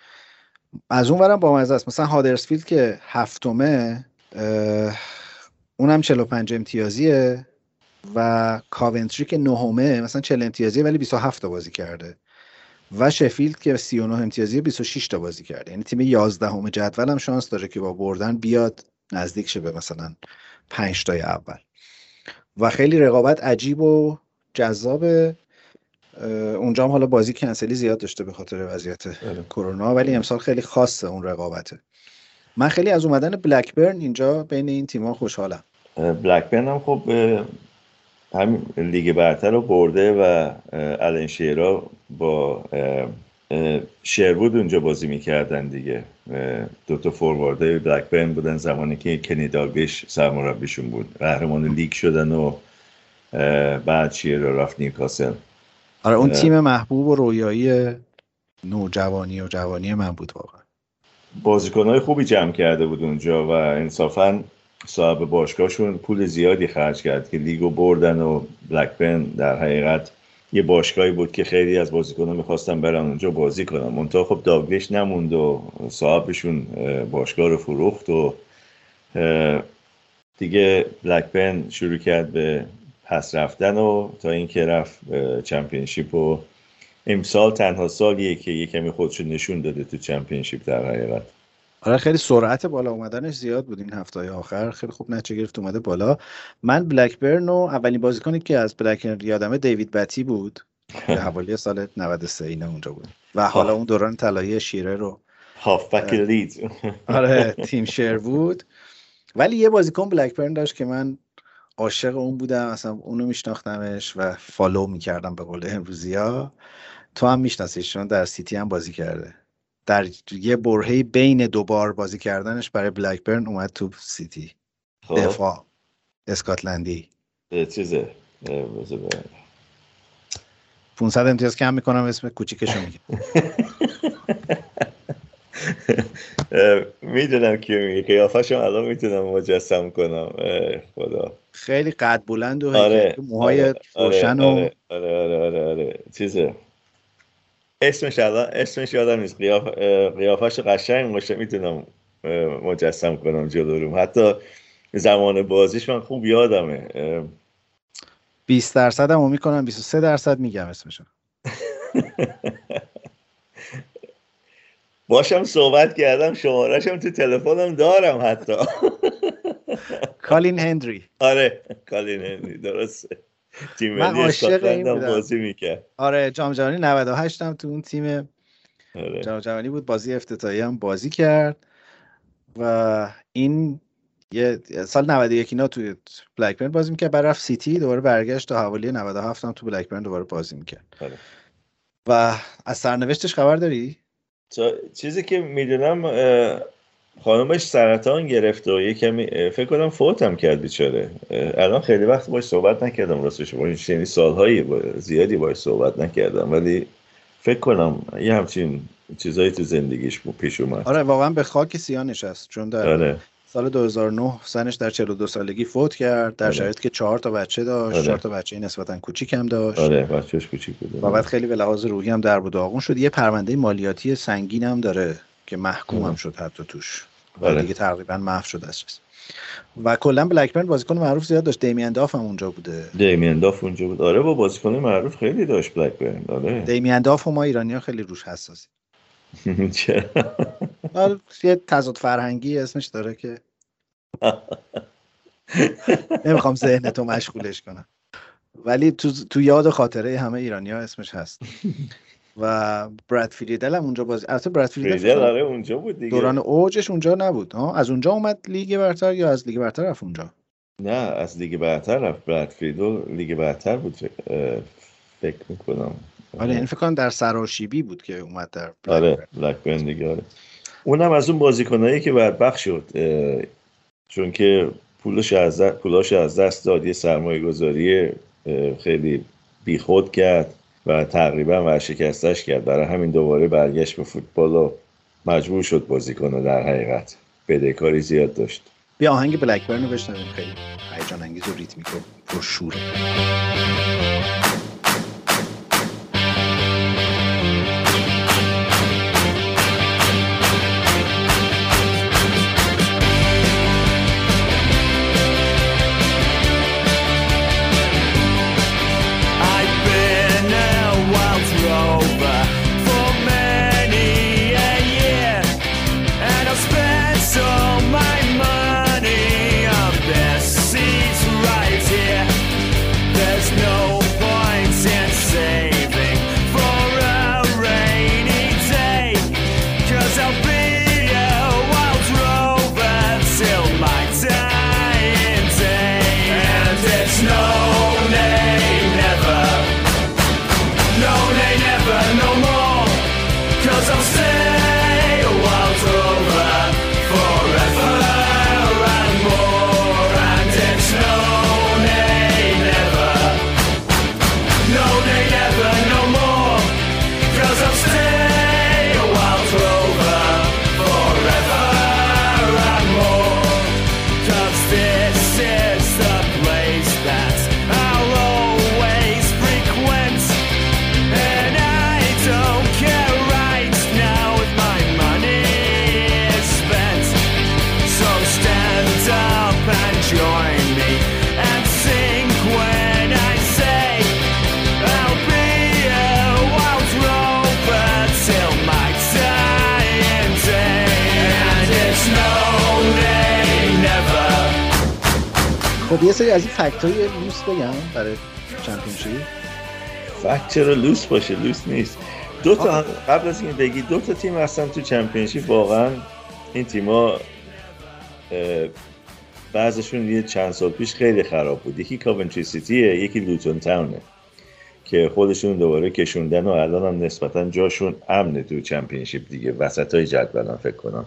از اون ورم با مزه است. مثلا هادرسفیلد که هفتمه اونم 45 امتیازیه و کاونتری که نهمه مثلا 40 امتیازیه ولی 27 تا بازی کرده. و شفیلد که 39 امتیازی 26 تا بازی کرده. یعنی تیم 11 همه جدول هم شانس داره که با بردن بیاد نزدیک شه به مثلا 5 تای اول. و خیلی رقابت عجیب و جذاب اونجا هم حالا بازی کنسلی زیاد داشته به خاطر وضعیت بله. کرونا ولی امسال خیلی خاصه اون رقابته. من خیلی از اومدن بلکبرن اینجا بین این تیم‌ها خوشحالم. بلکبرن هم خب همین لیگ برتر رو برده و الان شیرا با شیرود اونجا بازی می‌کردن دیگه. دوتا فوروارده بلکبرن بودن زمانی که کنی داگش سرمربیشون بود. قهرمان لیگ شدن و بعد شیرا رفت نیوکاسل. آره اون تیم محبوب و رویایی نوجوانی و جوانی من بود واقعا. بازیکنهای خوبی جمع کرده بود اونجا و انصافا صاحب باشگاهشون پول زیادی خرج کرد که لیگو بردن و بلکبن در حقیقت یه باشگاهی بود که خیلی از بازیکنان می‌خواستن برن اونجا بازی کنن. منتها خب داگلش نموند و صاحبشون باشگاه رو فروخت و دیگه بلکبن شروع کرد به پس رفتن و تا اینکه رفت چمپیونشیپ و امسال تنها سالیه که یه کمی خودشون نشون داده تو چمپیونشیپ در حقیقت. آره خیلی سرعت بالا اومدنش زیاد بود این هفته آخر. خیلی خوب نتیجه گرفت اومده بالا. من بلکبرن و اولین بازیکنی که از بلکبرن یادمه دیوید بتی بود که حوالی سال 93 اینه اونجا بود. و حالا اون دوران طلایی شیره رو هافبک لید آره تیم شروود. ولی یه بازیکن بلکبرن داشت که من عاشق اون بودم. اصلا اونو میشناختمش و follow می‌کردم به قول امروزی ها تو هم میشناسیش چون در سیتی هم بازی کرده. در یه برهه بین دو بار بازی کردنش برای بلکبرن اومد تو سیتی. خب. دفاع. اسکاتلندی. چیزه. 500 امتیاز کم می‌کنم اسم کوچیکشو میگم. می‌دونم که میگه. قیافش الان می‌تونم مجسم کنم. خدا. خیلی قد بلند و آره، موهای آره، روشن آره، و آره آره آره آره. چیزه. اسمش الان اسمش یادم نیست. قیاف قیافش قشنگ باشه. می‌تونم مجسم کنم جلو حتی زمان بازیش من خوب یادمه. 20 درصد هم می‌کنم 23 درصد میگم اسمشو. باشم صحبت کردم شمارشم تو تلفنم دارم حتی. کالین هندری. آره کالین هندری درسته. تیم عاشق این بودم بازی می‌کرد آره جام جهانی 98 هم تو اون تیم آره. جام جهانی بود بازی افتتاحی هم بازی کرد و این یه سال 91 اینا توی بلکبرن بازی می‌کرد بعد رفت سیتی دوباره برگشت تا حوالی 97 هم تو بلکبرن دوباره بازی می‌کرد آره. و از سرنوشتش خبر داری؟ چیزی که می‌دونم خانمش سرطان گرفته و یه کمی فکر کنم فوت هم کرد بیچاره. الان خیلی وقت باش صحبت نکردم راستش. با این سالهایی زیادی باش صحبت نکردم. ولی فکر کنم یه همچین چیزایی تو زندگیش پیش اومد. آره واقعا به خاک سیاه نشست. چون در آره. سال 2009 سنش در 42 سالگی فوت کرد. در آره. که چهار تا بچه داشت. آره. چهار تا بچه نسبتا کوچیک هم داشت. آره بچه‌ش کوچیک بود. و بعد خیلی به لحاظ روحی هم در و داغون شد. یه پرونده مالیاتی سنگین هم داره. که محکوم هم شد حتی توش. و آره. دیگه تقریبا محو شده است. و کلا بلکبرن بازیکن معروف زیاد داشت. دیمین داف هم اونجا بوده. دیمین داف اونجا بود. آره با بازیکن معروف خیلی داشت بلکبرن آره. دیمین داف و ما ایرانی ها خیلی روش حساسی چرا؟ یه تضاد فرهنگی اسمش داره که نمی‌خوام ذهنتو مشغولش کنم. ولی تو, تو یاد خاطره همه ایرانی ها اسمش هست. و براد فریدل هم اونجا بازی البته براد فریدل آره اونجا بود دیگه. دوران اوجش اونجا نبود. ها از اونجا اومد لیگ برتر یا از لیگ برتر رفت اونجا؟ نه از لیگ برتر رفت. براد فریدل لیگ برتر بود فکر می‌کنم. آره این فکر کنم در سراشیبی بود که اومد در آره بلک دیگه آره. اونم از اون بازیکنایی که بدبخت شد چون که پولش از پولاش از دست داد. یه سرمایه گذاری خیلی بیخود کرد. و تقریبا ورشکستش کرد. برای همین دوباره برگشت به فوتبال و مجبور شد بازی کنه در حقیقت بدهکاری زیاد داشت. بیا آهنگ بلکبرن رو بشنویم. خیلی هیجان انگیز و ریتمیک و پرشوره. خب یه سری از این fact های لوس بگم برای Championship. fact چرا لوس باشه؟ لوس نیست. دو تا قبل از اینکه بگی دو تا تیم هستن تو Championship. واقعا این تیما بعضشون یه چند سال پیش خیلی خراب بود. یکی کاونتری سیتیه یکی لوتون تاونه که خودشون دوباره کشوندن و الان هم نسبتا جاشون امنه تو Championship دیگه. وسط های جدولن فکر کنم.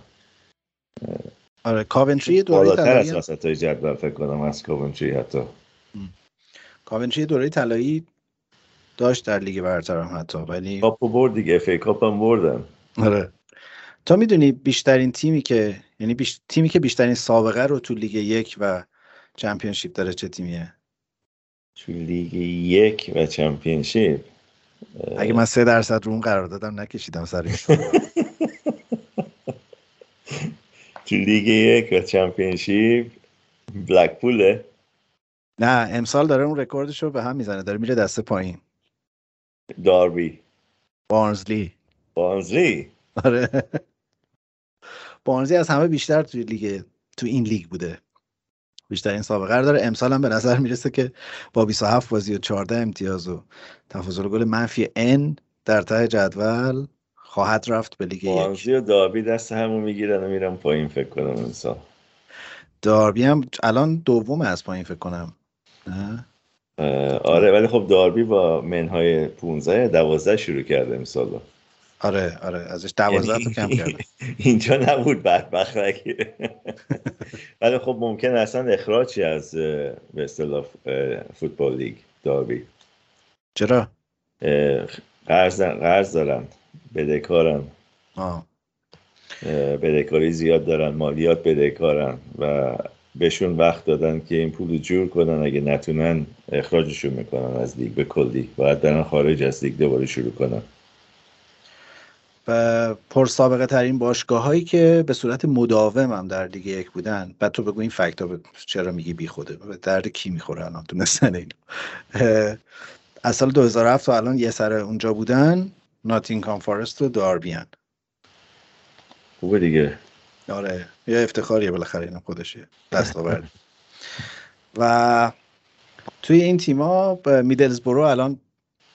آره کاونتری دوره طلایی از وسط جدول فکر کنم از کاونتری حتی. کاونتری دوره طلایی داشت در لیگ برتر هم حتی ولی کاپو برد دیگه FA Cup هم بردن. آره. تا می‌دونی بیشترین تیمی که یعنی بیش... تیمی که بیشترین سابقه رو تو لیگ یک و Championship داره چه تیمیه؟ تو لیگ یک و Championship؟ اگه من سه درصد رو اون قرار دادم نکشیدم سرش تو لیگ یک و Championship بلکپوله. نه امسال داره اون رکوردش رو به هم می‌زنه داره میره دسته پایین. داربی. بارنزلی. بارنزلی؟ آره. بارنزلی از همه بیشتر توی لیگ تو این لیگ بوده. بیشتر این سابقه داره. امسال هم به نظر می‌رسه که با 27 بازی و 14 امتیاز و تفاضل گل منفی N در ته جدول خواهد رفت به لیگ یک. و دابی دست همو می‌گیرن و میرن پایین فکر کنم این داربی هم الان دوم از پایین فکر کنم. نه؟ آره ولی خب داربی با منهای 15 12 شروع کرده مثلا آره آره ازش 12 تا کم کرده. اینجا نبود بدبخت ولی خب ممکن اصلا اخراجی از به اصطلاح فوتبال لیگ داربی چرا؟ قرض قرض دارن بدهکارن. بدهکاری زیاد دارن مالیات بدهکارن و بهشون وقت دادن که این پول جور کنن اگه نتونن اخراجشون می‌کنن از لیگ. به کلی باید برن خارج از لیگ دوباره شروع کنن. و پرسابقه ترین باشگاه هایی که به صورت مداوم هم در لیگ یک بودن بعد تو بگو این فکت ها چرا میگی بی خوده؟ به درد کی می‌خوره الان؟ دونستن اینو. از سال 2007 تا الان یه سر اونجا بودن. ناتینگهام فارست و داربیان خوبه دیگه. آره یه افتخاریه بالاخره اینم خودشه. دستاورد و توی این تیما میدلزبرو الان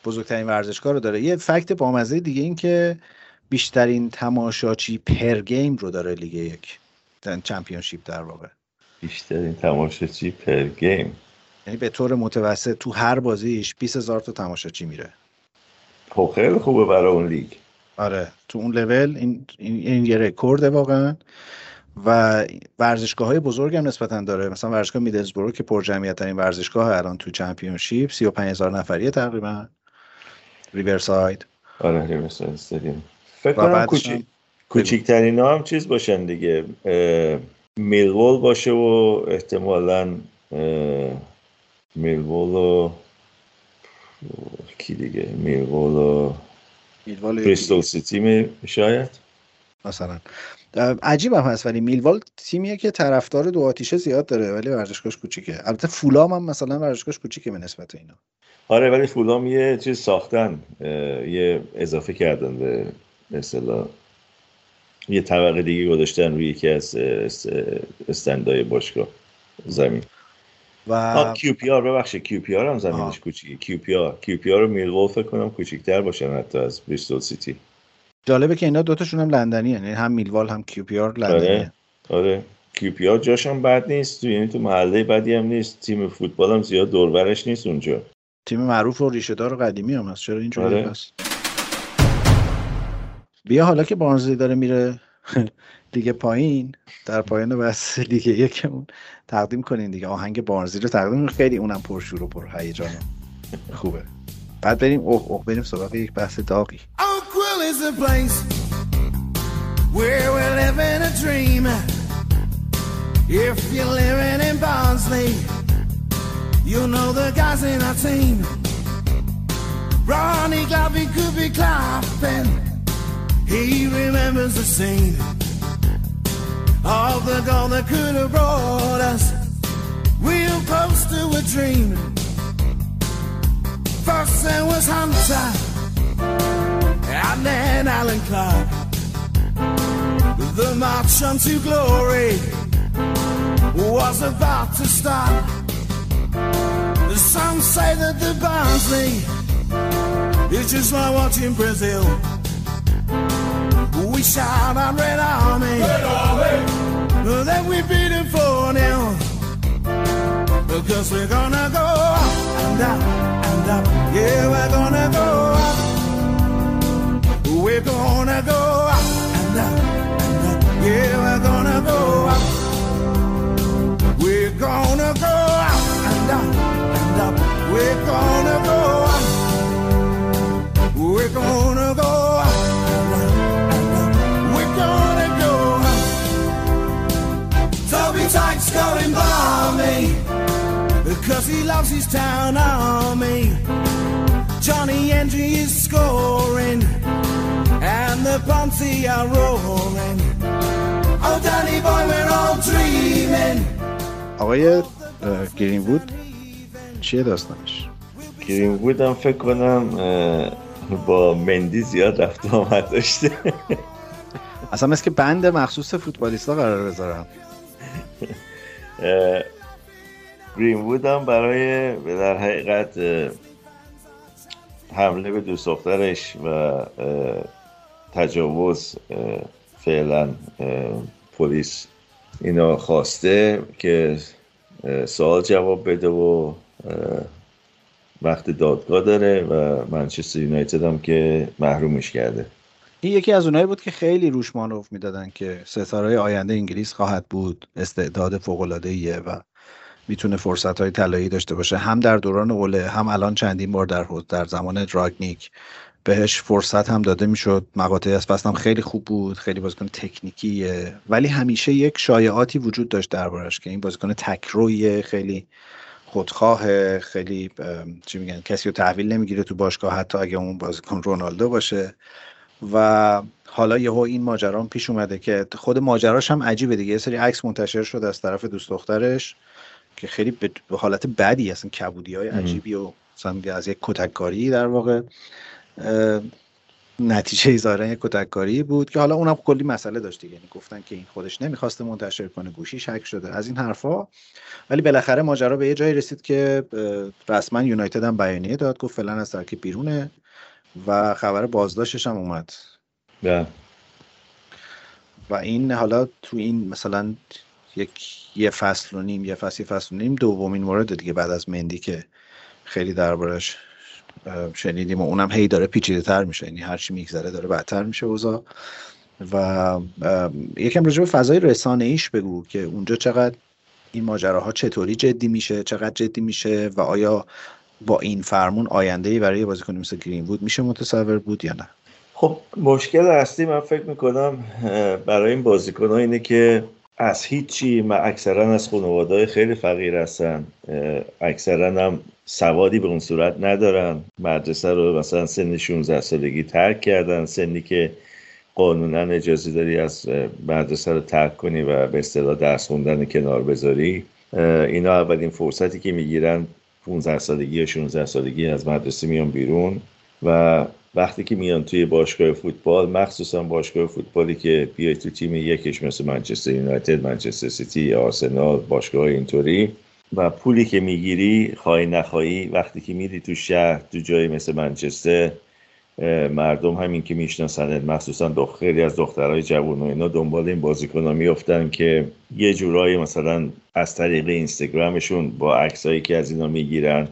بزرگترین ورزشکار رو داره. یه فکت بامزه دیگه این که بیشترین تماشاچی پر گیم رو داره لیگ یک. Championship در واقع. بیشترین تماشاچی per game. یعنی به طور متوسط تو هر بازیش 20 هزار تا تماشاچی میره. خیلی خوبه برای اون لیگ. آره تو اون لول این, این, یه رکورده واقعا. و ورزشگاه های بزرگ هم نسبتا داره. مثلا ورزشگاه میدلزبرو که پر جمعیت ترین ورزشگاه الان تو Championship 35 هزار نفریه تقریبا. ریورساید. آره Riverside Stadium. فکر کنم کوچیک کوچیکترین هم چیز باشن دیگه. میلوول باشه و احتمالا میلوول و کی دیگه؟ میلوول و کریستال سیتی شاید؟ مثلا. عجیب هم هست ولی میلوال تیمیه که طرفدار دو آتیشه زیاد داره ولی ورزشگاهش کوچیکه. البته فولام هم مثلا ورزشگاهش کوچیکه به نسبت اینا. آره ولی فولام یه چیز ساختن یه اضافه کردن به مثلا یه طبقه دیگه گذاشتن روی یکی از stand ای باشگاه زمین. و کیو پی آر ببخشید کیو پی آر هم زمینش کوچیکه کیو پی آر کیو پی آر رو میلوول فکر کنم کوچیک‌تر باشن حتی از بریستول سیتی. جالبه که اینا دوتاشون هم لندنی یعنی هم میلوال هم کیو پی آر لندنی آره آره. کیو پی آر جاش هم بد نیست یعنی تو محله بدی هم نیست تیم فوتبال هم زیاد دوربرش نیست اونجا. تیم معروف و ریشه دار قدیمی هم هست چرا اینجوری آره. هست؟ بیا حالا که بارنزلی داره میره. لیگ پایین در پایان بس لیگ یکمون تقدیم کنین دیگه. آهنگ بارزی رو تقدیم خیلی اونم پرشور و پر هیجان خوبه. بعد بریم اوه اوه بریم سراغ یک بحث داغی. He remembers the scene. Of the goal that could have brought us real close to a dream. First there was Hunter and then Alan Clark. The march unto glory was about to start. Some say that the Barnsley is just like watching Brazil. We shout our red army, red army. Then we beat them 4 0. Because we're gonna go up and up and up. Yeah, we're gonna go up. We're gonna go up and up and up. Yeah, we're gonna go up. We're gonna go up and up and up. We're gonna go up. We're gonna loves his town army. Johnny Entry is scoring. and the bouncy are rolling. Oh Danny boy we're all dreaming. آقای گرین وود چیه داستانش؟ گرین وود هم فکر کنم با مندی زیاد رفت آمد داشته اصلا مثل که بند مخصوص فوتبالیستا قرار بذارم گرین هم برای در حقیقت حمله به دوست دخترش و تجاوز فعلا پلیس اینا خواسته که سوال جواب بده و وقت دادگاه داره و منچستر یونایتد هم که محرومش کرده. این یکی از اونایی بود که خیلی روش مانور می‌دادن که ستاره آینده انگلیس خواهد بود استعداد فوق العاده و می‌تونه فرصت های طلایی داشته باشه. هم در دوران اوله هم الان چندین بار در در زمان دراگنیک بهش فرصت هم داده می‌شد. مقاطعی از فصل هم خیلی خوب بود خیلی بازیکن تکنیکیه. ولی همیشه یک شایعاتی وجود داشت دربارش که این بازیکن تکروی خیلی خودخواه خیلی چی میگن کسی رو تحویل نمی‌گیره تو باشگاه حتی اگه اون بازیکن رونالدو باشه. و حالا یهو این ماجرا پیش اومده که خود ماجراش هم عجیبه دیگه. یه سری عکس منتشر شد از طرف دوست دخترش. که خیلی به حالت بدی اصلا کبودی های عجیبی و مثلا از یک کتککاری در واقع نتیجه ظاهرا یک کتککاری بود که حالا اونم کلی مسئله داشت یعنی گفتن که این خودش نمی‌خواسته منتشر کنه گوشی شک شده از این حرفا. ولی بالاخره ماجرا به یه جایی رسید که رسما یونایتد هم بیانیه داد گفت فعلا از ترکیب بیرونه و خبر بازداشتش هم اومد. yeah. و این حالا تو این مثلا یک یه فصل و نیم یه فصل یه فصل و نیم. دومین مورد دیگه بعد از مندی که خیلی دربارش شنیدیم و اونم هی داره پیچیده تر میشه. یعنی هر چی میگذره داره بدتر میشه اوضاع. و یکم راجع به فضای رسانه ایش بگو که اونجا چقدر این ماجراها چطوری جدی میشه چقدر جدی میشه و آیا با این فرمون آینده ای برای بازیکن مثل گرین بود میشه متصور بود یا نه؟ خب مشکل اصلی من فکر می‌کنم برای این بازیکن ها اینه که از هیچی من اکثرا از خانواده خیلی فقیر هستن. اکثرا هم سوادی به اون صورت ندارن. مدرسه رو مثلا سن 16 سالگی ترک کردن. سنی که قانونا اجازه داری از مدرسه رو ترک کنی و به اصطلاح درس خوندن کنار بذاری. اینا اولین فرصتی که می‌گیرن 15 سالگی یا 16 سالگی از مدرسه میان بیرون و وقتی که میان توی باشگاه فوتبال مخصوصا باشگاه فوتبالی که بیای تو تیم یکش مثل منچستر یونایتد منچستر سیتی آرسنال باشگاه اینطوری. و پولی که می‌گیری خواهی نخواهی وقتی که میری تو شهر تو جایی مثل منچستر مردم همین که می‌شناسند مخصوصا خیلی از دخترهای جوان و اینا دنبال این بازیکن ها میفتن که یه جورایی مثلا از طریق اینستاگرامشون با عکسایی که از اینا می‌گیرن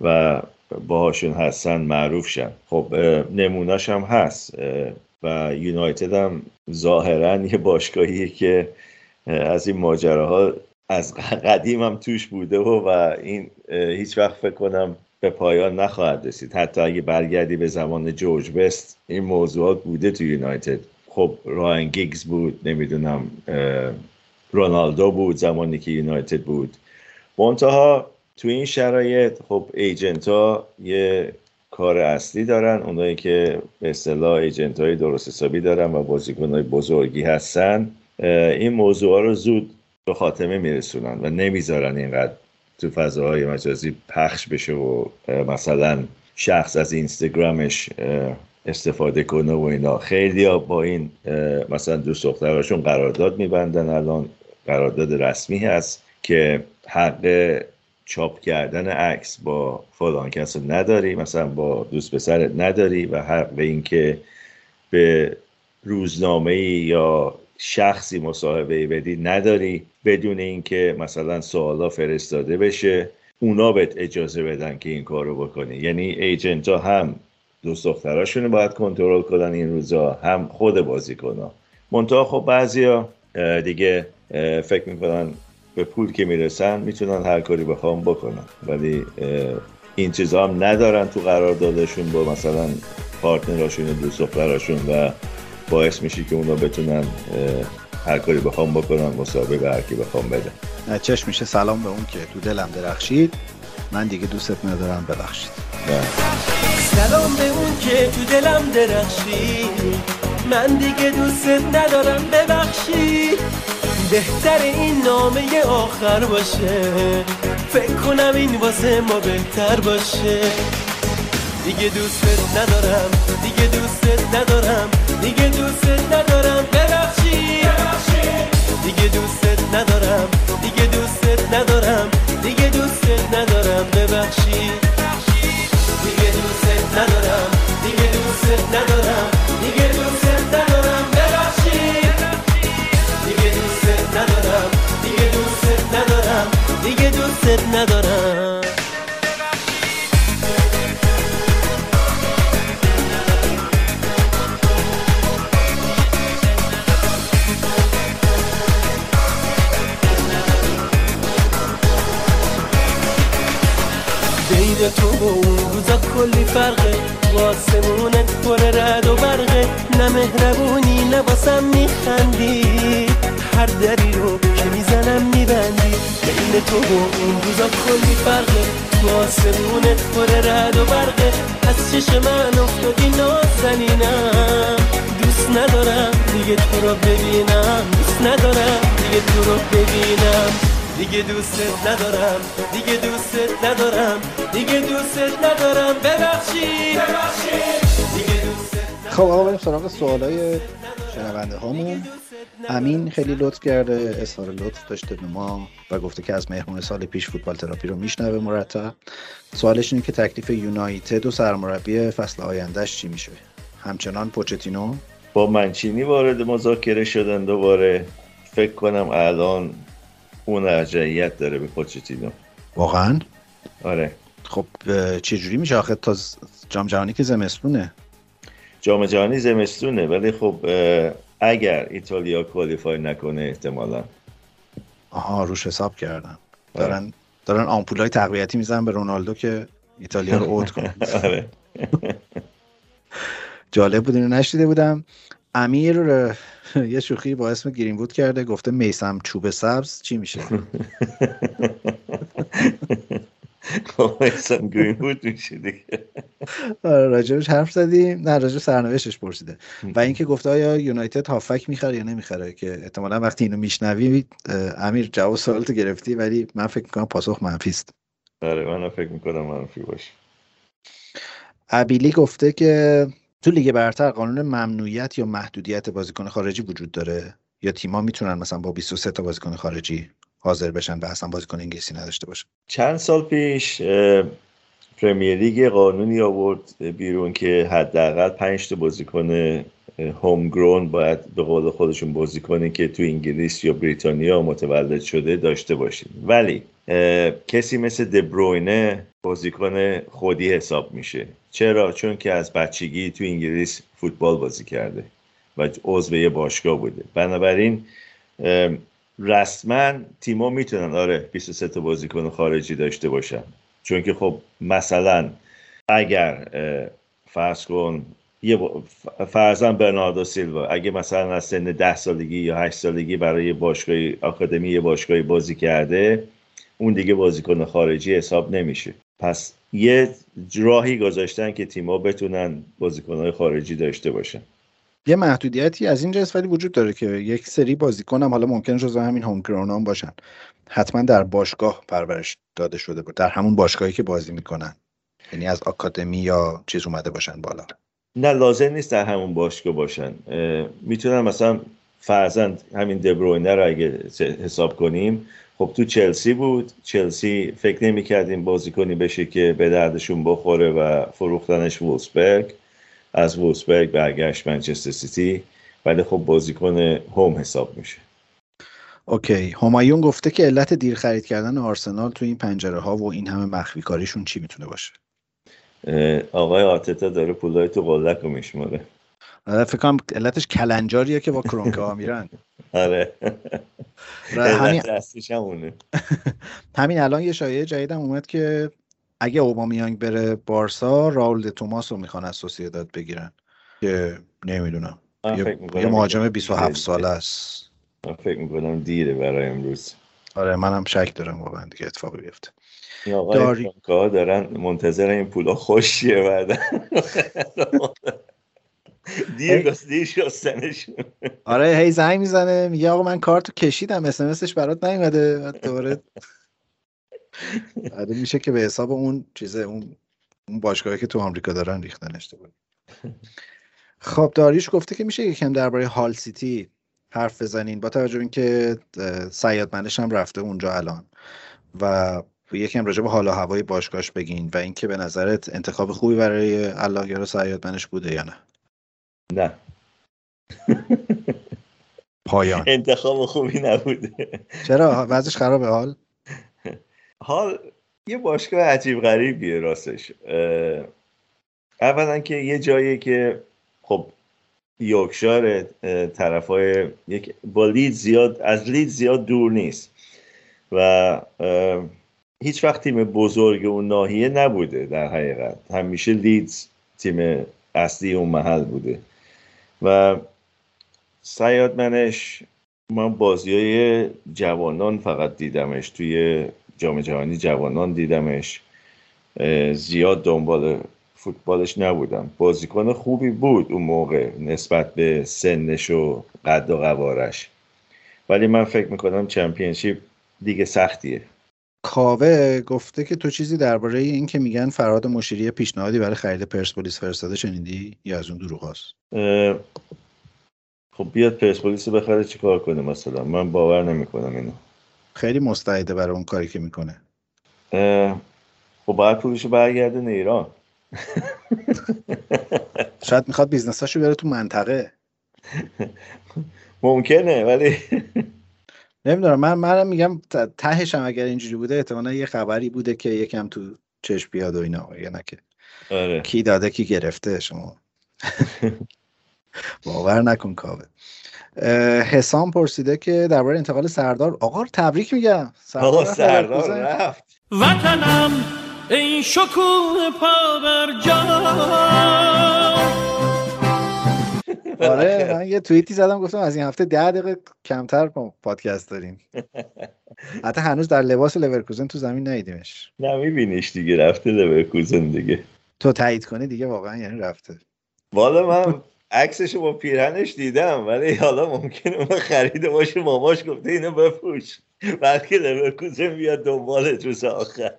و باهاشون هستن معروف شن. خب نموناش هم هست و یونایتد هم ظاهرا یه باشگاهیه که از این ماجراها از قدیم هم توش بوده و, و این هیچ وقت فکر کنم به پایان نخواهد رسید. حتی اگه برگردی به زمان جورج بست این موضوعات بوده تو یونایتد. خب راین گیگز بود نمی‌دونم رونالدو بود زمانی که یونایتد بود. منتها تو این شرایط خب ایجنت ها یه کار اصلی دارن اونایی که به اصطلاح ایجنت های درست حسابی دارن و بازیکن های بزرگی هستن. این موضوع ها رو زود به خاتمه میرسونن و نمی‌ذارن اینقدر تو فضاهای مجازی پخش بشه و مثلا شخص از اینستاگرامش استفاده کنه و اینا. خیلی ها با این مثلا دوست دختراشون قرارداد میبندن. الان قرارداد رسمی هست که حق چاپ کردن عکس با فلان کس نداری مثلا با دوست پسرت نداری و حق به اینکه به روزنامه یا شخصی مصاحبه بدی نداری بدون اینکه مثلا سوالا فرستاده بشه اونا بهت اجازه بدن که این کارو بکنی. یعنی ایجنت ها هم دوست دختراشون باید کنترل کنن این روزا هم خود بازیکن منتها خب بعضیا دیگه فکر می‌کنن به پول که می‌رسن می‌تونن هر کاری بخوام بکنن. ولی این چیزا هم ندارن تو قرار دادشون با مثلا پارتنراشون دوست دختراشون و باعث میشه که اونا بتونن هر کاری بخوام بکنن مسابقه به هر کی بخوام بده چشم میشه. سلام به اون که تو دلم درخشید. من دیگه دوستت ندارم ببخشید. سلام به اون که تو دلم درخشید. من دیگه دوستت ندارم ببخشید. بهتر این نامه آخر باشه. فکر کنم این واسه ما بهتر باشه. دیگه دوستت ندارم دیگه دوستت ندارم دیگه دوستت ندارم. ببخشید. دیگه دوستت ندارم دیگه دوستت ندارم دیگه دوستت ندارم. ببخشید. دیگه دوستت ندارم دیگه دوستت ندارم. برقه نه مهربونی نه باسم میخندی. هر دری رو که می‌زنم میبندی. بین تو و اون روزا کلی فرقه. واسمونت پر رد و برقه از چش من افتادی نازنینم. دوست ندارم دیگه تو رو ببینم. دوست ندارم دیگه تو رو ببینم. دیگه دوست ندارم دیگه دوست ندارم. دیگه دوست ندارم. ببخشید. دوست خب آقا بریم سراغ سوالای شنونده هامون. امین خیلی لطف کرده اظهار لطف داشته به ما و گفته که از مهمون سال پیش فوتبال تراپی رو میشنوه مرتب. سوالش اینه که تکلیف یونایتد و سرمربی فصل آیندهش چی میشه؟ همچنان پوچتینو؟ با منچینی وارد مذاکره شدن دوباره. فکر کنم الان اون ارجعیت داره به پوچتینو. واقعا؟ آره. خب چه جوری میشه آخه؟ تا جام جهانی که زمستونه. جام جهانی زمستونه ولی خب اگر ایتالیا کوالیفای نکنه احتمالا. آها روش حساب کردن دارن دارن آمپولای تقویتی می‌زنن به رونالدو که ایتالیا رو اوت کنه. آره. جالب بود اینو نشیده بودم. امیر یه شوخی با اسم گرین وود کرده گفته میسم چوب سبز چی میشه؟ میسم گرین وود میشه دیگه. آره راجبش حرف زدیم نه راجب سرنوشتش پرسیده. و اینکه گفته آیا یونایتد هافک می‌خره یا نمی‌خره که احتمالا وقتی اینو میشنوی امیر جواب سوالتو گرفتی ولی من فکر می‌کنم پاسخ منفی است. آره من فکر می‌کنم منفی باشه. ابیلی گفته که تو لیگ برتر قانون ممنوعیت یا محدودیت بازیکن خارجی وجود داره؟ یا تیما می‌تونن مثلا با 23 تا بازیکن خارجی حاضر بشن و اصلا بازیکن انگلیسی نداشته باشن؟ چند سال پیش پرمیر لیگ قانونی آورد بیرون که حداقل 5 تا بازیکن هوم گرون باید به قول خودشون بازی کنه که تو انگلیس یا بریتانیا متولد شده داشته باشید ولی کسی مثل دبروینه بازیکن خودی حساب میشه. چرا؟ چون که از بچگی تو انگلیس فوتبال بازی کرده و عضو یه باشگاه بوده. بنابراین رسما تیما می‌تونن آره 23 تا بازیکن خارجی داشته باشن. چون که خب مثلا اگر فرض کن یه فرزن برناردو سیلوا اگه مثلا از سن ده سالگی یا هشت سالگی برای باشگاه آکادمی یه باشگاهی بازی کرده اون دیگه بازیکن خارجی حساب نمیشه. پس یه راهی گذاشتن که تیما بتونن بازیکنهای خارجی داشته باشن. یه محدودیتی از این جنس ولی وجود داره که یک سری بازیکن هم حالا ممکن جزو همین هوم هم باشن. حتما در باشگاه پرورش داده شده بود. در همون باشگاهی که بازی می‌کنن. یعنی از آکادمی یا چیز اومده باشن بالا. نه لازم نیست در همون باشگاه باشن. می‌تونن مثلا فرزند همین دبروینه رو اگه حساب کنیم خب تو چلسی بود. چلسی فکر نمی‌کرد این بازیکنی بشه که به دردشون بخوره و فروختنش وولسبرگ. از وولسبرگ برگشت منچستر سیتی ولی خب بازیکن هوم حساب میشه. اوکی. همایون گفته که علت دیر خرید کردن آرسنال تو این پنجره ها و این همه مخفی کاریشون چی می‌تونه باشه؟ آقای آتتا داره پولای تو قلک رو میشماره. فکر کنم علتش کلنجاریه که با کرونکه ها میرن. آره. همین همین الان یه شایعه جدیدم اومد که اگه اوبامیانگ بره بارسا راول توماس رو می‌خوان از سوسیداد بگیرن. که نمی‌دونم. یه مهاجم 27 ساله است. من فکر می‌کنم دیره برای امروز. آره منم شک دارم واقعا دیگه اتفاقی بیفته. داری دارن منتظر این پولا خوشیه بعد. دیر دیر شستنشون. آره هی زنگ می‌زنه میگه آقا من کارتو کشیدم اسمسش برات نیومده. دوباره آره میشه که به حساب اون چیزه اون اون باشگاهی که تو آمریکا دارن ریختنش بود خب داریش گفته که میشه یکم درباره هال سیتی حرف بزنین. با توجه به اینکه سیاد منش هم رفته اونجا الان و یکم راجع به حال و هوای باشگاهش بگین و اینکه به نظرت انتخاب خوبی برای اللهگرا سیاد منش بوده یا نه؟ نه. پایان. انتخاب خوبی نبوده. چرا؟ وضعش خرابه حال؟ حال یه باشگاه عجیب غریبیه راستش. اولا که یه جایی که خب یوکشار طرفای یک با لید زیاد از لید زیاد دور نیست. و هیچ وقت تیم بزرگ اون ناحیه نبوده در حقیقت. همیشه لیدز تیم اصلی اون محل بوده. و سیاد منش من بازی های جوانان فقط دیدمش توی جام جهانی جوانان دیدمش. زیاد دنبال فوتبالش نبودم. بازیکن خوبی بود اون موقع نسبت به سنش و قد و قوارش. ولی من فکر می‌کنم چمپیونشیپ دیگه سختیه. کاوه گفته که تو چیزی درباره این که میگن فراد مشیری پیشنهادی برای خرید پرسپولیس فرستاده شنیدی یا از اون دروغ هست؟ خب بیاد پرسپولیس بخره چیکار کنه مثلا؟ من باور نمی‌کنم اینو. خیلی مستعده برای اون کاری که می‌کنه. خب باید پولشو برگرده ایران. شاید می‌خواد بیزنساشو بیاره تو منطقه. ممکنه ولی نمی‌دونم من منم میگم تهش هم اگر اینجوری بوده احتمالا یه خبری بوده که یکم تو چشم بیاد و اینا یا نه که. آره. کی داده کی گرفته شما. باور نکن کاوه. حسام پرسیده که درباره انتقال سردار آقا تبریک میگم. سردار, سردار رفت. وطنم این شکوه پا بر آره من یه توییتی زدم گفتم از این هفته ده دقیقه کمتر پادکست داریم. حتی هنوز در لباس لورکوزن تو زمین ندیدیمش. نه میبینیش دیگه رفته لورکوزن دیگه. تو تایید کنی دیگه واقعا یعنی رفته. والا من عکسشو با پیرهنش دیدم ولی حالا ممکنه اون خریده باشه ماماش گفته اینو بپوش. بعد که لورکوزن بیاد دنبالت روز آخر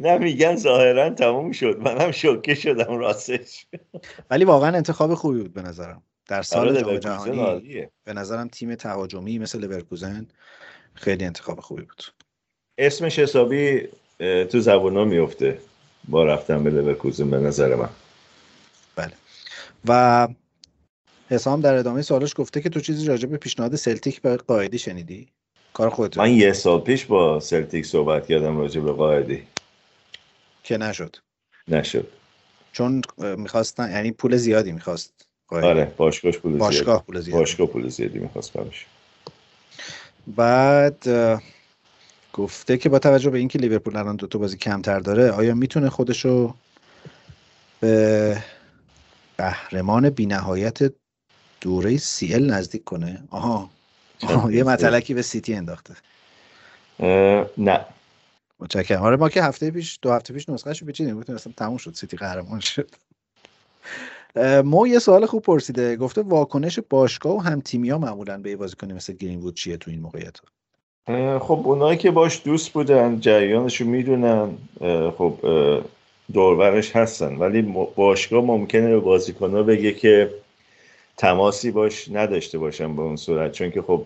نه میگن ظاهرا تموم شد. منم شوکه شدم راستش. ولی واقعا انتخاب خوبی بود به نظرم. در سال آره، جام جهانی به نظرم تیم تهاجمی مثل لورکوزن خیلی انتخاب خوبی بود. اسمش حسابی تو زبونا میفته با رفتن به لورکوزن به نظر من. بله. و حسام در ادامه سوالش گفته که تو چیزی راجع به پیشنهاد سلتیک به قائدی شنیدی؟ کار خودت من یه سال پیش با سلتیک صحبت کردم راجع به قائدی که نشد. نشد. چون می‌خواستن یعنی پول زیادی می‌خواست آره باشگاهش پول باشگاه پول زیادی. باشگاه پول زیادی می‌خواست براش. بعد گفته که با توجه به اینکه لیورپول الان دو تا بازی کمتر داره آیا می‌تونه خودشو به قهرمان بینهایت دوره سی ال نزدیک کنه. آها, آها. یه مطلقی به سیتی انداخته. نه. متشکرم. آره ما که هفته پیش دو هفته پیش نسخهشو بچینیم گفتیم اصلا تموم شد سیتی قهرمان شد. مو یه سوال خوب پرسیده. گفته واکنش باشگاه و هم تیمی ها معمولا به بازیکنی مثل گرین وود چیه تو این موقعیت؟ خب اونایی که باش دوست بودن جریانشو می‌دونن. خب دورورش هستن. ولی باشگاه ممکنه به بازیکن بگه که تماسی باش نداشته باشن به اون صورت چون که خب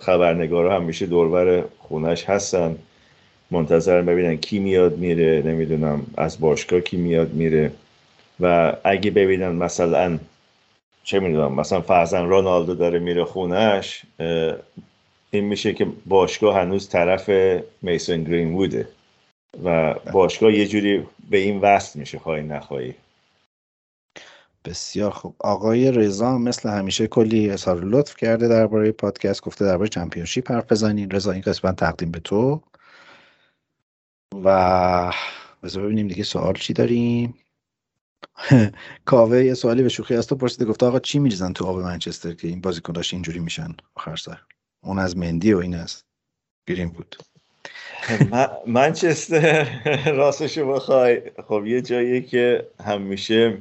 خبرنگارا همیشه دورور خونش هستن. منتظر ببینن کی میاد میره نمی‌دونم از باشگاه کی میاد میره. و اگه ببینن مثلا چه می‌دونم مثلا فرزن رونالدو داره میره خونش این میشه که باشگاه هنوز طرف میسون گرین ووده و باشگاه یه جوری به این وصل میشه خواهی نخواهی. بسیار خوب. آقای رضا مثل همیشه کلی اظهار لطف کرده درباره پادکست گفته درباره چمپیونشیپ حرف بزنین رضا این قسمت تقدیم به تو. و بذار ببینیم دیگه سوال چی داریم. کاوه یه سوالی به شوخی از تو پرسیده گفته آقا چی میریزن تو آب منچستر که این بازیکناش اینجوری میشن؟ آخر سر. اون از مندی و این از گرین بود. منچستر راستشو بخوای. خب یه جایی که همیشه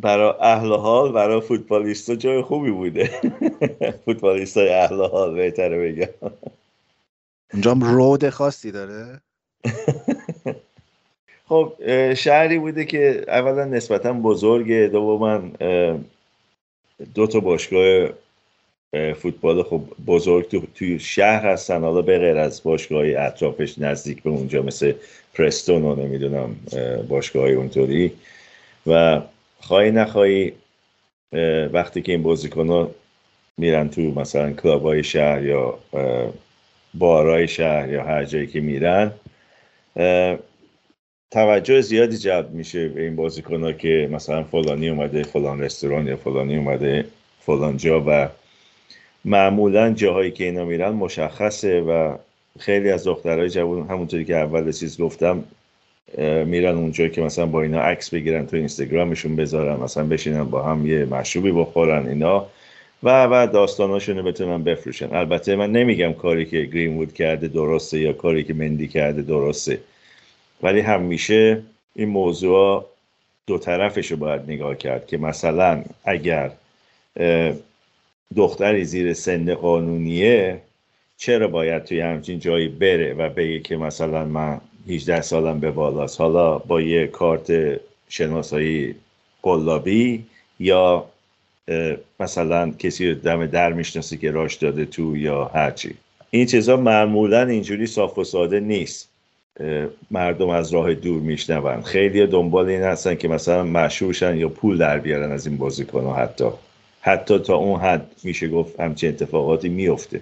برای اهل حال برای فوتبالیستا جای خوبی بوده. فوتبالیست های اهل حال بهتره بگم. اونجا رود خاصی داره؟ خب شهری بوده که اولا نسبتا بزرگه. دوما دو تا باشگاه فوتبال خب بزرگ تو توی شهر هستن. حالا به غیر از باشگاه اطرافش نزدیک به اونجا مثل پرستون و نمی‌دونم باشگاه اونطوری. و خواهی نخواهی وقتی که این بازیکن ها میرن تو مثلا کلاب های شهر یا بارای شهر یا هر جایی که میرن توجه زیادی جلب میشه به این بازیکن ها که مثلا فلانی اومده فلان رستوران یا فلانی اومده فلان جا و معمولا جاهایی که اینا میرن مشخصه و خیلی از دخترهای جوان همونطوری که اول چیز گفتم میرن اونجا که مثلا با اینا عکس بگیرن تو اینستاگرامشون بذارن مثلا بشینن با هم یه مشروبی بخورن اینا. و و داستاناشون رو بتونن بفروشن. البته من نمیگم کاری که گرینوود کرده درسته یا کاری که مندی کرده درسته. ولی همیشه این موضوع دو طرفش رو باید نگاه کرد که مثلا اگر دختری زیر سن قانونیه چرا باید توی همچین جایی بره و بگه که مثلا من 18 سالم به بالاست. حالا با یه کارت شناسایی قلابی یا مثلا کسی رو دم در می‌شناسه که راش داده تو یا هرچی این چیزا معمولا اینجوری صاف و ساده نیست. مردم از راه دور میشنون. خیلی دنبال این هستن که مثلا مشهورشن یا پول در بیارن از این بازیکن حتی. حتی تا اون حد میشه گفت همچین اتفاقاتی میفته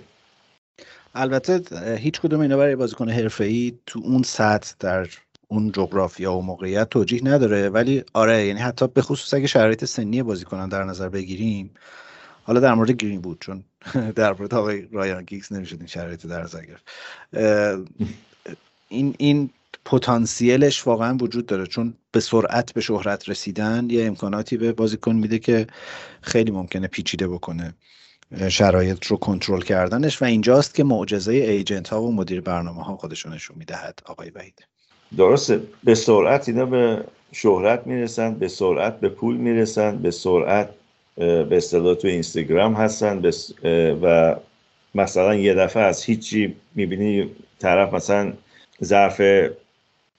البته هیچ کدوم اینا برای بازیکن حرفه‌ای تو اون سطح در اون جغرافیا و موقعیت توجیه نداره. ولی آره یعنی حتی به خصوص اگه شرایط سنی بازیکنان در نظر بگیریم حالا در مورد گرین بود چون در مورد آقای رایان گیکس نمی‌شد این شرایط در نظر گرفت. این این پتانسیلش واقعا وجود داره چون به سرعت به شهرت رسیدن یه امکاناتی به بازیکن میده که خیلی ممکنه پیچیده بکنه. شرایط رو کنترل کردنش و اینجاست که معجزه ایجنت ها و مدیر برنامه ها خودشون نشون می‌دهد آقای وحید. درسته. به سرعت اینا به شهرت می‌رسن به سرعت به پول می‌رسن به سرعت به اصطلاح تو اینستاگرام هستن و مثلا یه دفعه از هیچی می‌بینی طرف مثلا ظرف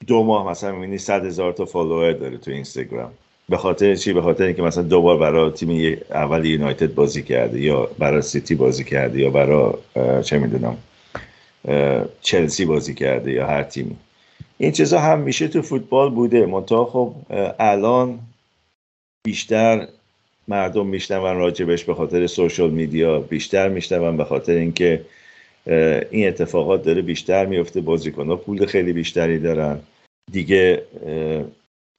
دو ماه مثلا می‌بینی صد هزار تا فالوور داره تو اینستاگرام. به خاطر چی؟ به خاطر اینکه مثلا دوبار برای تیم اول یونایتد بازی کرده یا برای سیتی بازی کرده یا برای چه می‌دونم چلسی بازی کرده یا هر تیمی. این چیزا همیشه تو فوتبال بوده. منتها خب الان بیشتر مردم میشنون راجبش به خاطر social media بیشتر میشنون به خاطر اینکه این اتفاقات داره بیشتر میفته بازیکنها پول خیلی بیشتری دارن. دیگه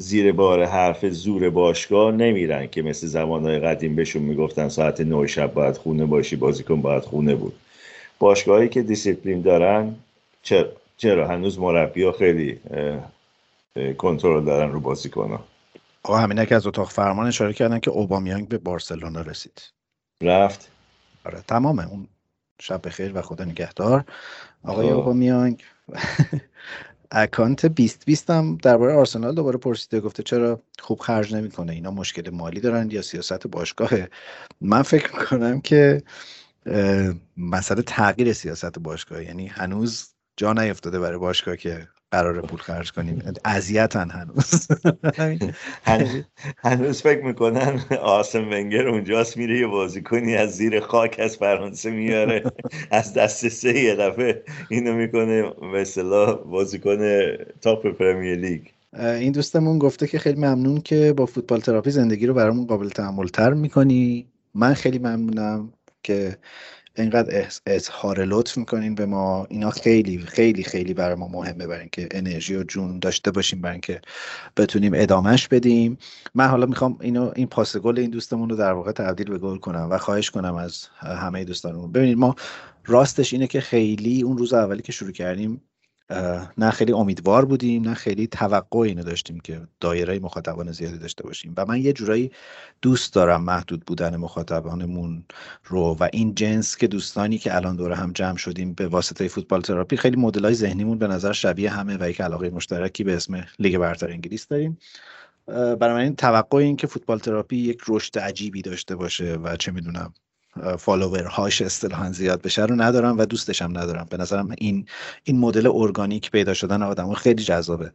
زیر بار حرف زور باشگاه نمیرن که مثل زمانهای قدیم بهشون می‌گفتن ساعت نه شب باید خونه باشی بازیکن باید خونه بود. باشگاهی که دیسیپلین دارن چرا, چرا؟ هنوز مربی ها خیلی کنترل دارن رو بازیکن ها آقا همینه که از اتاق فرمان اشاره کردن که اوبامیانگ به بارسلونا رسید. رفت. آره تمامه. اون شب بخیر و خدا نگهدار. آقای اوبامیانگ. اکانت 2020 هم درباره آرسنال دوباره پرسیده گفته چرا خوب خرج نمی‌کنه؟ اینا مشکل مالی دارن یا سیاست باشگاهه؟ من فکر می‌کنم که مسئله تغییر سیاست باشگاه یعنی هنوز جا نیفتاده برای باشگاه که قرار پول خرج کنیم. اذیتن هنوز. هنوز فکر می‌کنن آسم ونگر اونجاست میره یه بازیکنی از زیر خاک از فرانسه میاره از دست سه یه دفعه اینو می‌کنه اصطلاح بازیکن تاپ پرمیر لیگ. این دوستمون گفته که خیلی ممنون که با فوتبال تراپی زندگی رو برامون قابل تحمل تر می‌کنی. من خیلی ممنونم که اینقدر اظهار لطف می‌کنین به ما. اینا خیلی خیلی خیلی برای ما مهمه برای اینکه انرژی و جون داشته باشیم برای اینکه بتونیم ادامهش بدیم. من حالا می‌خوام اینو این پاس گل این دوستمون رو در واقع تبدیل به گل کنم و خواهش کنم از همه دوستانمون. ببینید ما راستش اینه که خیلی اون روز اولی که شروع کردیم نه خیلی امیدوار بودیم نه خیلی توقع اینو داشتیم که دایره مخاطبان زیادی داشته باشیم. و من یه جورایی دوست دارم محدود بودن مخاطبانمون رو و این جنس که دوستانی که الان دوره هم جمع شدیم به واسطه فوتبال تراپی خیلی مدلای ذهنیمون به نظر شبیه همه و یک علاقه مشترکی به اسم لیگ برتر انگلیس داریم. برای من این توقع این که فوتبال تراپی یک رشد عجیبی داشته باشه و چه می‌دونم هاش اصطلاحا زیاد بشه رو ندارم و دوستشم ندارم. به نظرم این این مدل ارگانیک پیدا شدن آدم خیلی جذابه.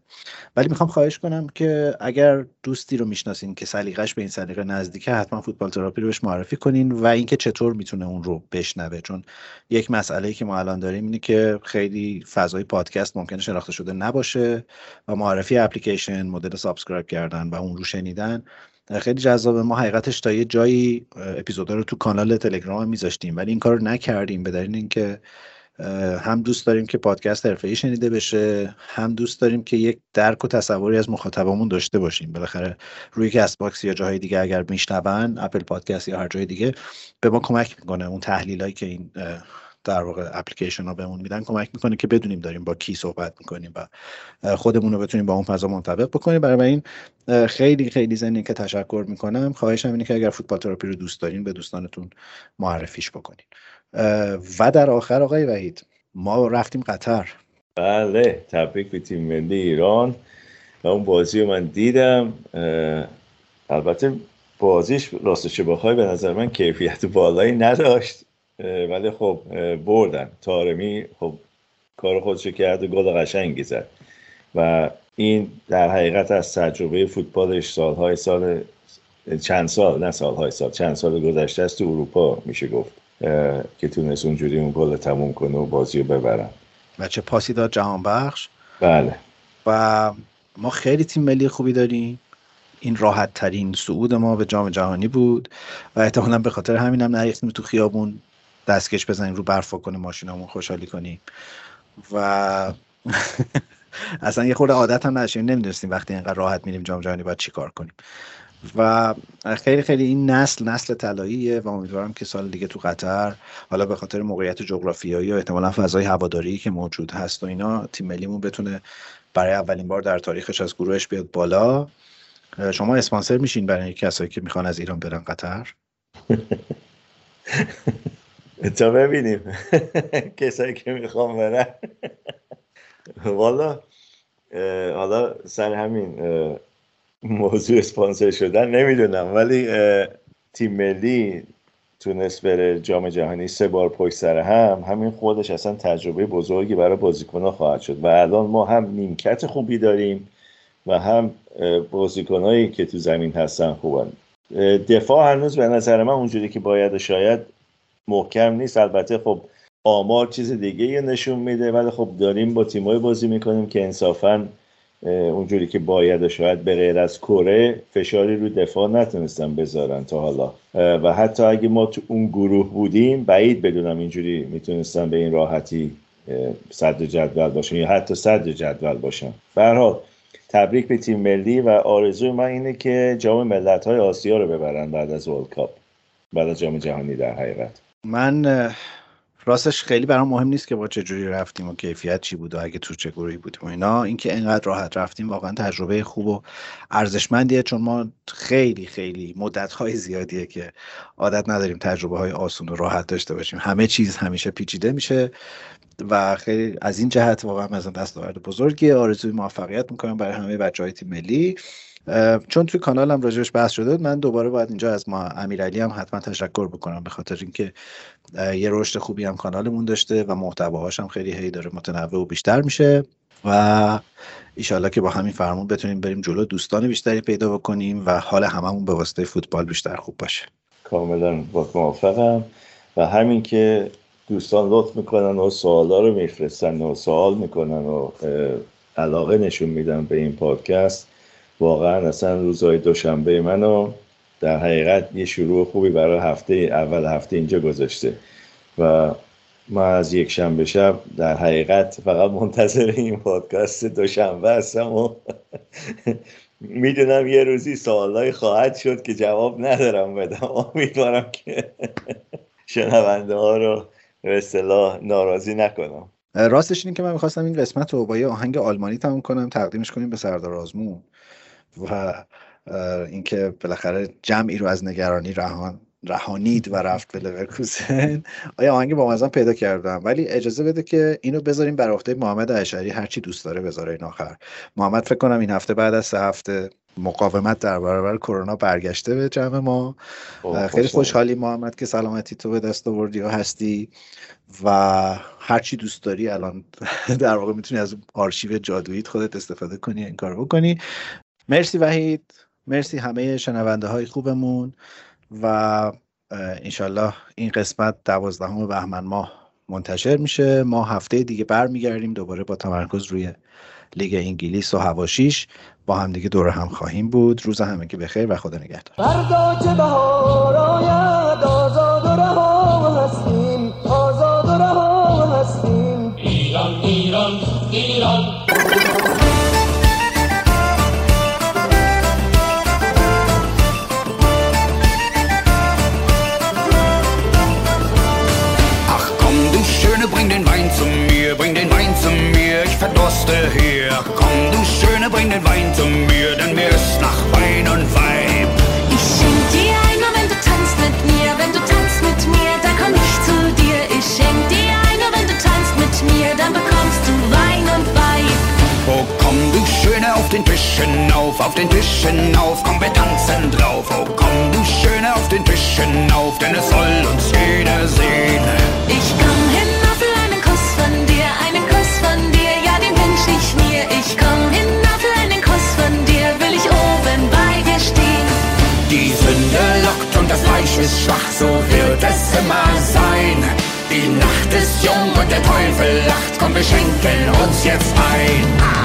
ولی می‌خوام خواهش کنم که اگر دوستی رو می‌شناسین که سلیقش به این سلیقه نزدیکه حتما فوتبال تراپی رو بهش معرفی کنین و اینکه چطور می‌تونه اون رو بشنوه. چون یک مسئله که ما الان داریم اینه که خیلی فضای پادکست ممکنه شناخته شده نباشه و معرفی اپلیکیشن مدل subscribe کردن و اون رو شنیدن خیلی جذابه. ما حقیقتش تا یه جایی اپیزودا رو تو کانال تلگرام میذاشتیم. ولی این کار رو نکردیم. به دلیل اینکه هم دوست داریم که پادکست حرفه‌ای شنیده بشه هم دوست داریم که یک درک و تصوری از مخاطبمون داشته باشیم. بالاخره روی Castbox یا جاهای دیگه اگر میشنون Apple Podcast یا هر جای دیگه به ما کمک می‌کنه. اون تحلیلایی که این در واقع اپلیکیشن ها بهمون میدن کمک می‌کنه که بدونیم داریم با کی صحبت می‌کنیم و خودمون رو بتونیم با اون فضا منطبق بکنیم. برای این خیلی خیلی زنی که تشکر می‌کنم. خواهشم اینه که اگر فوتبال تراپی رو دوست دارین به دوستانتون معرفیش بکنین. و در آخر آقای وحید ما رفتیم قطر. بله تبریک به تیم ملی ایران. و اون بازی رو من دیدم. البته بازیش راستش بخوای به نظر من کیفیت بالایی نداشت. ولی خب بردن. تارمی خب کار خودشو کرد و گل قشنگی زد. و این در حقیقت از تجربه فوتبالش سالهای سال چند سال نه سالهای سال چند سال گذشته است تو اروپا میشه گفت که تونست اونجوری اون گل تموم کنه و بازی رو ببرن. و چه پاسی داد جهان بخش بله. و ما خیلی تیم ملی خوبی داریم. این راحت ترین صعود ما به جام جهانی بود. و احتمالا به خاطر همینم هم نریختیم تو خیابون. دستکش بزنیم رو برف کنه ماشینمون خوشحالی کنیم. و اصلا یه خورده عادت هم نداشتیم. نمی‌دونستیم وقتی اینقدر راحت میریم جام جهانی باید چیکار کنیم. و خیلی خیلی این نسل نسل طلاییه و امیدوارم که سال دیگه تو قطر حالا به خاطر موقعیت جغرافیایی و احتمالا فضای هواداری که موجود هست و اینا تیم ملیمون بتونه برای اولین بار در تاریخش از گروهش بیاد بالا. شما اسپانسر میشین برای کسایی که می‌خوان از ایران برن قطر. تا ببینیم کسایی که می‌خوام برن. والا حالا سر همین موضوع اسپانسر شدن نمی‌دونم ولی تیم ملی تونست بره جام جهانی سه بار پشت سر هم. همین خودش اصلا تجربه بزرگی برای بازیکنها خواهد شد. و الان ما هم نیمکت خوبی داریم و هم بازیکنهایی که تو زمین هستن خوبن. دفاع هنوز به نظر من اونجوری که باید شاید محکم نیست. البته خب آمار چیز دیگه نشون میده ولی خب داریم با تیمای بازی می‌کنیم که انصافا اونجوری که باید و شاید به غیر از کره فشاری رو دفاع نتونستن بذارن تا حالا. و حتی اگه ما تو اون گروه بودیم بعید بدونم اینجوری می‌تونستن به این راحتی صد جدول باشن یا حتی صد جدول باشن. به تبریک به تیم ملی و آرزوی من اینه که جام ملت های آسیا رو ببرن بعد از ورلد کاپ بعد از جام جهانی در حقیقت. من راستش خیلی برام مهم نیست که با چه جوری رفتیم و کیفیت چی بود و اگه تو چه گروهی بودیم و اینا. اینکه انقدر راحت رفتیم واقعا تجربه خوب و ارزشمندیه چون ما خیلی خیلی مدت های زیادیه که عادت نداریم تجربه های آسون و راحت داشته باشیم. همه چیز همیشه پیچیده میشه و خیلی از این جهت واقعا مثلا دستاورد بزرگی آرزوی موفقیت می‌کنم برای همه بچه های تیم ملی. چون توی کانالم راجبش بحث شده من دوباره باید اینجا از ما امیرعلی هم حتما تشکر بکنم به خاطر اینکه یه رشد خوبی هم کانالمون داشته و محتواهاش هم خیلی هی داره متنوع و بیشتر میشه و ایشالله که با همین فرمون بتونیم بریم جلو دوستان بیشتری پیدا بکنیم و حال هممون به واسطه فوتبال بیشتر خوب باشه. کاملا با موافقم. و همین که دوستان لطف می‌کنن و سوالا رو میفرستن و سوال می‌کنن و علاقه نشون میدن به این پادکست واقعا اصلا روزهای دوشنبه منو در حقیقت یه شروع خوبی برای هفته اول هفته اینجا گذاشته. و ما از یک شنبه شب در حقیقت فقط منتظر این پادکست دوشنبه هستم و می‌دونم یه روزی سوالای خواهد شد که جواب ندارم بدم امیدوارم که شنونده ها رو به اصطلاح ناراضی نکنم. راستش اینه که من می‌خواستم این قسمت رو با یه آهنگ آلمانی تموم کنم تقدیمش کنیم به سردار آزمون. و اینکه بالاخره جمعی رو از نگرانی رهان رهانید و رفت به لورکوزن. آیا آهنگ با مزن پیدا کردم؟ ولی اجازه بده که اینو بذاریم بر عهده محمد اشعری. هرچی دوست داره بذاره این آخر. محمد فکر کنم این هفته بعد از سه هفته مقاومت در برابر کرونا برگشته به جمع ما. خب، خیلی خوشحالی محمد که سلامتی تو به دست آوردی و هستی و هرچی دوست داری الان در واقع می‌تونی از آرشیو جادوییت خودت استفاده کنی این کار بکنی. مرسی وحید. مرسی همه شنونده های خوبمون و انشالله این قسمت دوازدهم بهمن ماه منتشر میشه. ما هفته دیگه برمیگردیم دوباره با تمرکز روی لیگ انگلیس و هواشیش. با هم دیگه دور هم خواهیم بود. روز همه که بخیر و خدا نگهدار. den Wein zu mir, denn mir ist nach Wein und Weib. Ich schenk dir ein, wenn du tanzt mit mir, wenn du tanzt mit mir, dann komm ich zu dir. Ich schenk dir ein, wenn du tanzt mit mir, dann bekommst du Wein und Weib. Oh komm, du Schöne, auf den Tischen auf, auf den Tischen auf, komm, wir tanzen drauf. Oh komm, du Schöne, auf den Tischen auf, denn es soll uns jeder sehen. Ich komm hinauf, will einen Kuss von dir, einen Kuss von dir, ja, den wünsch ich mir. Ich komm oben bei dir stehen. Die Sünde lockt und das Fleisch ist schwach, so wird es immer sein. Die Nacht ist jung und der Teufel lacht, komm, wir schenken uns jetzt ein.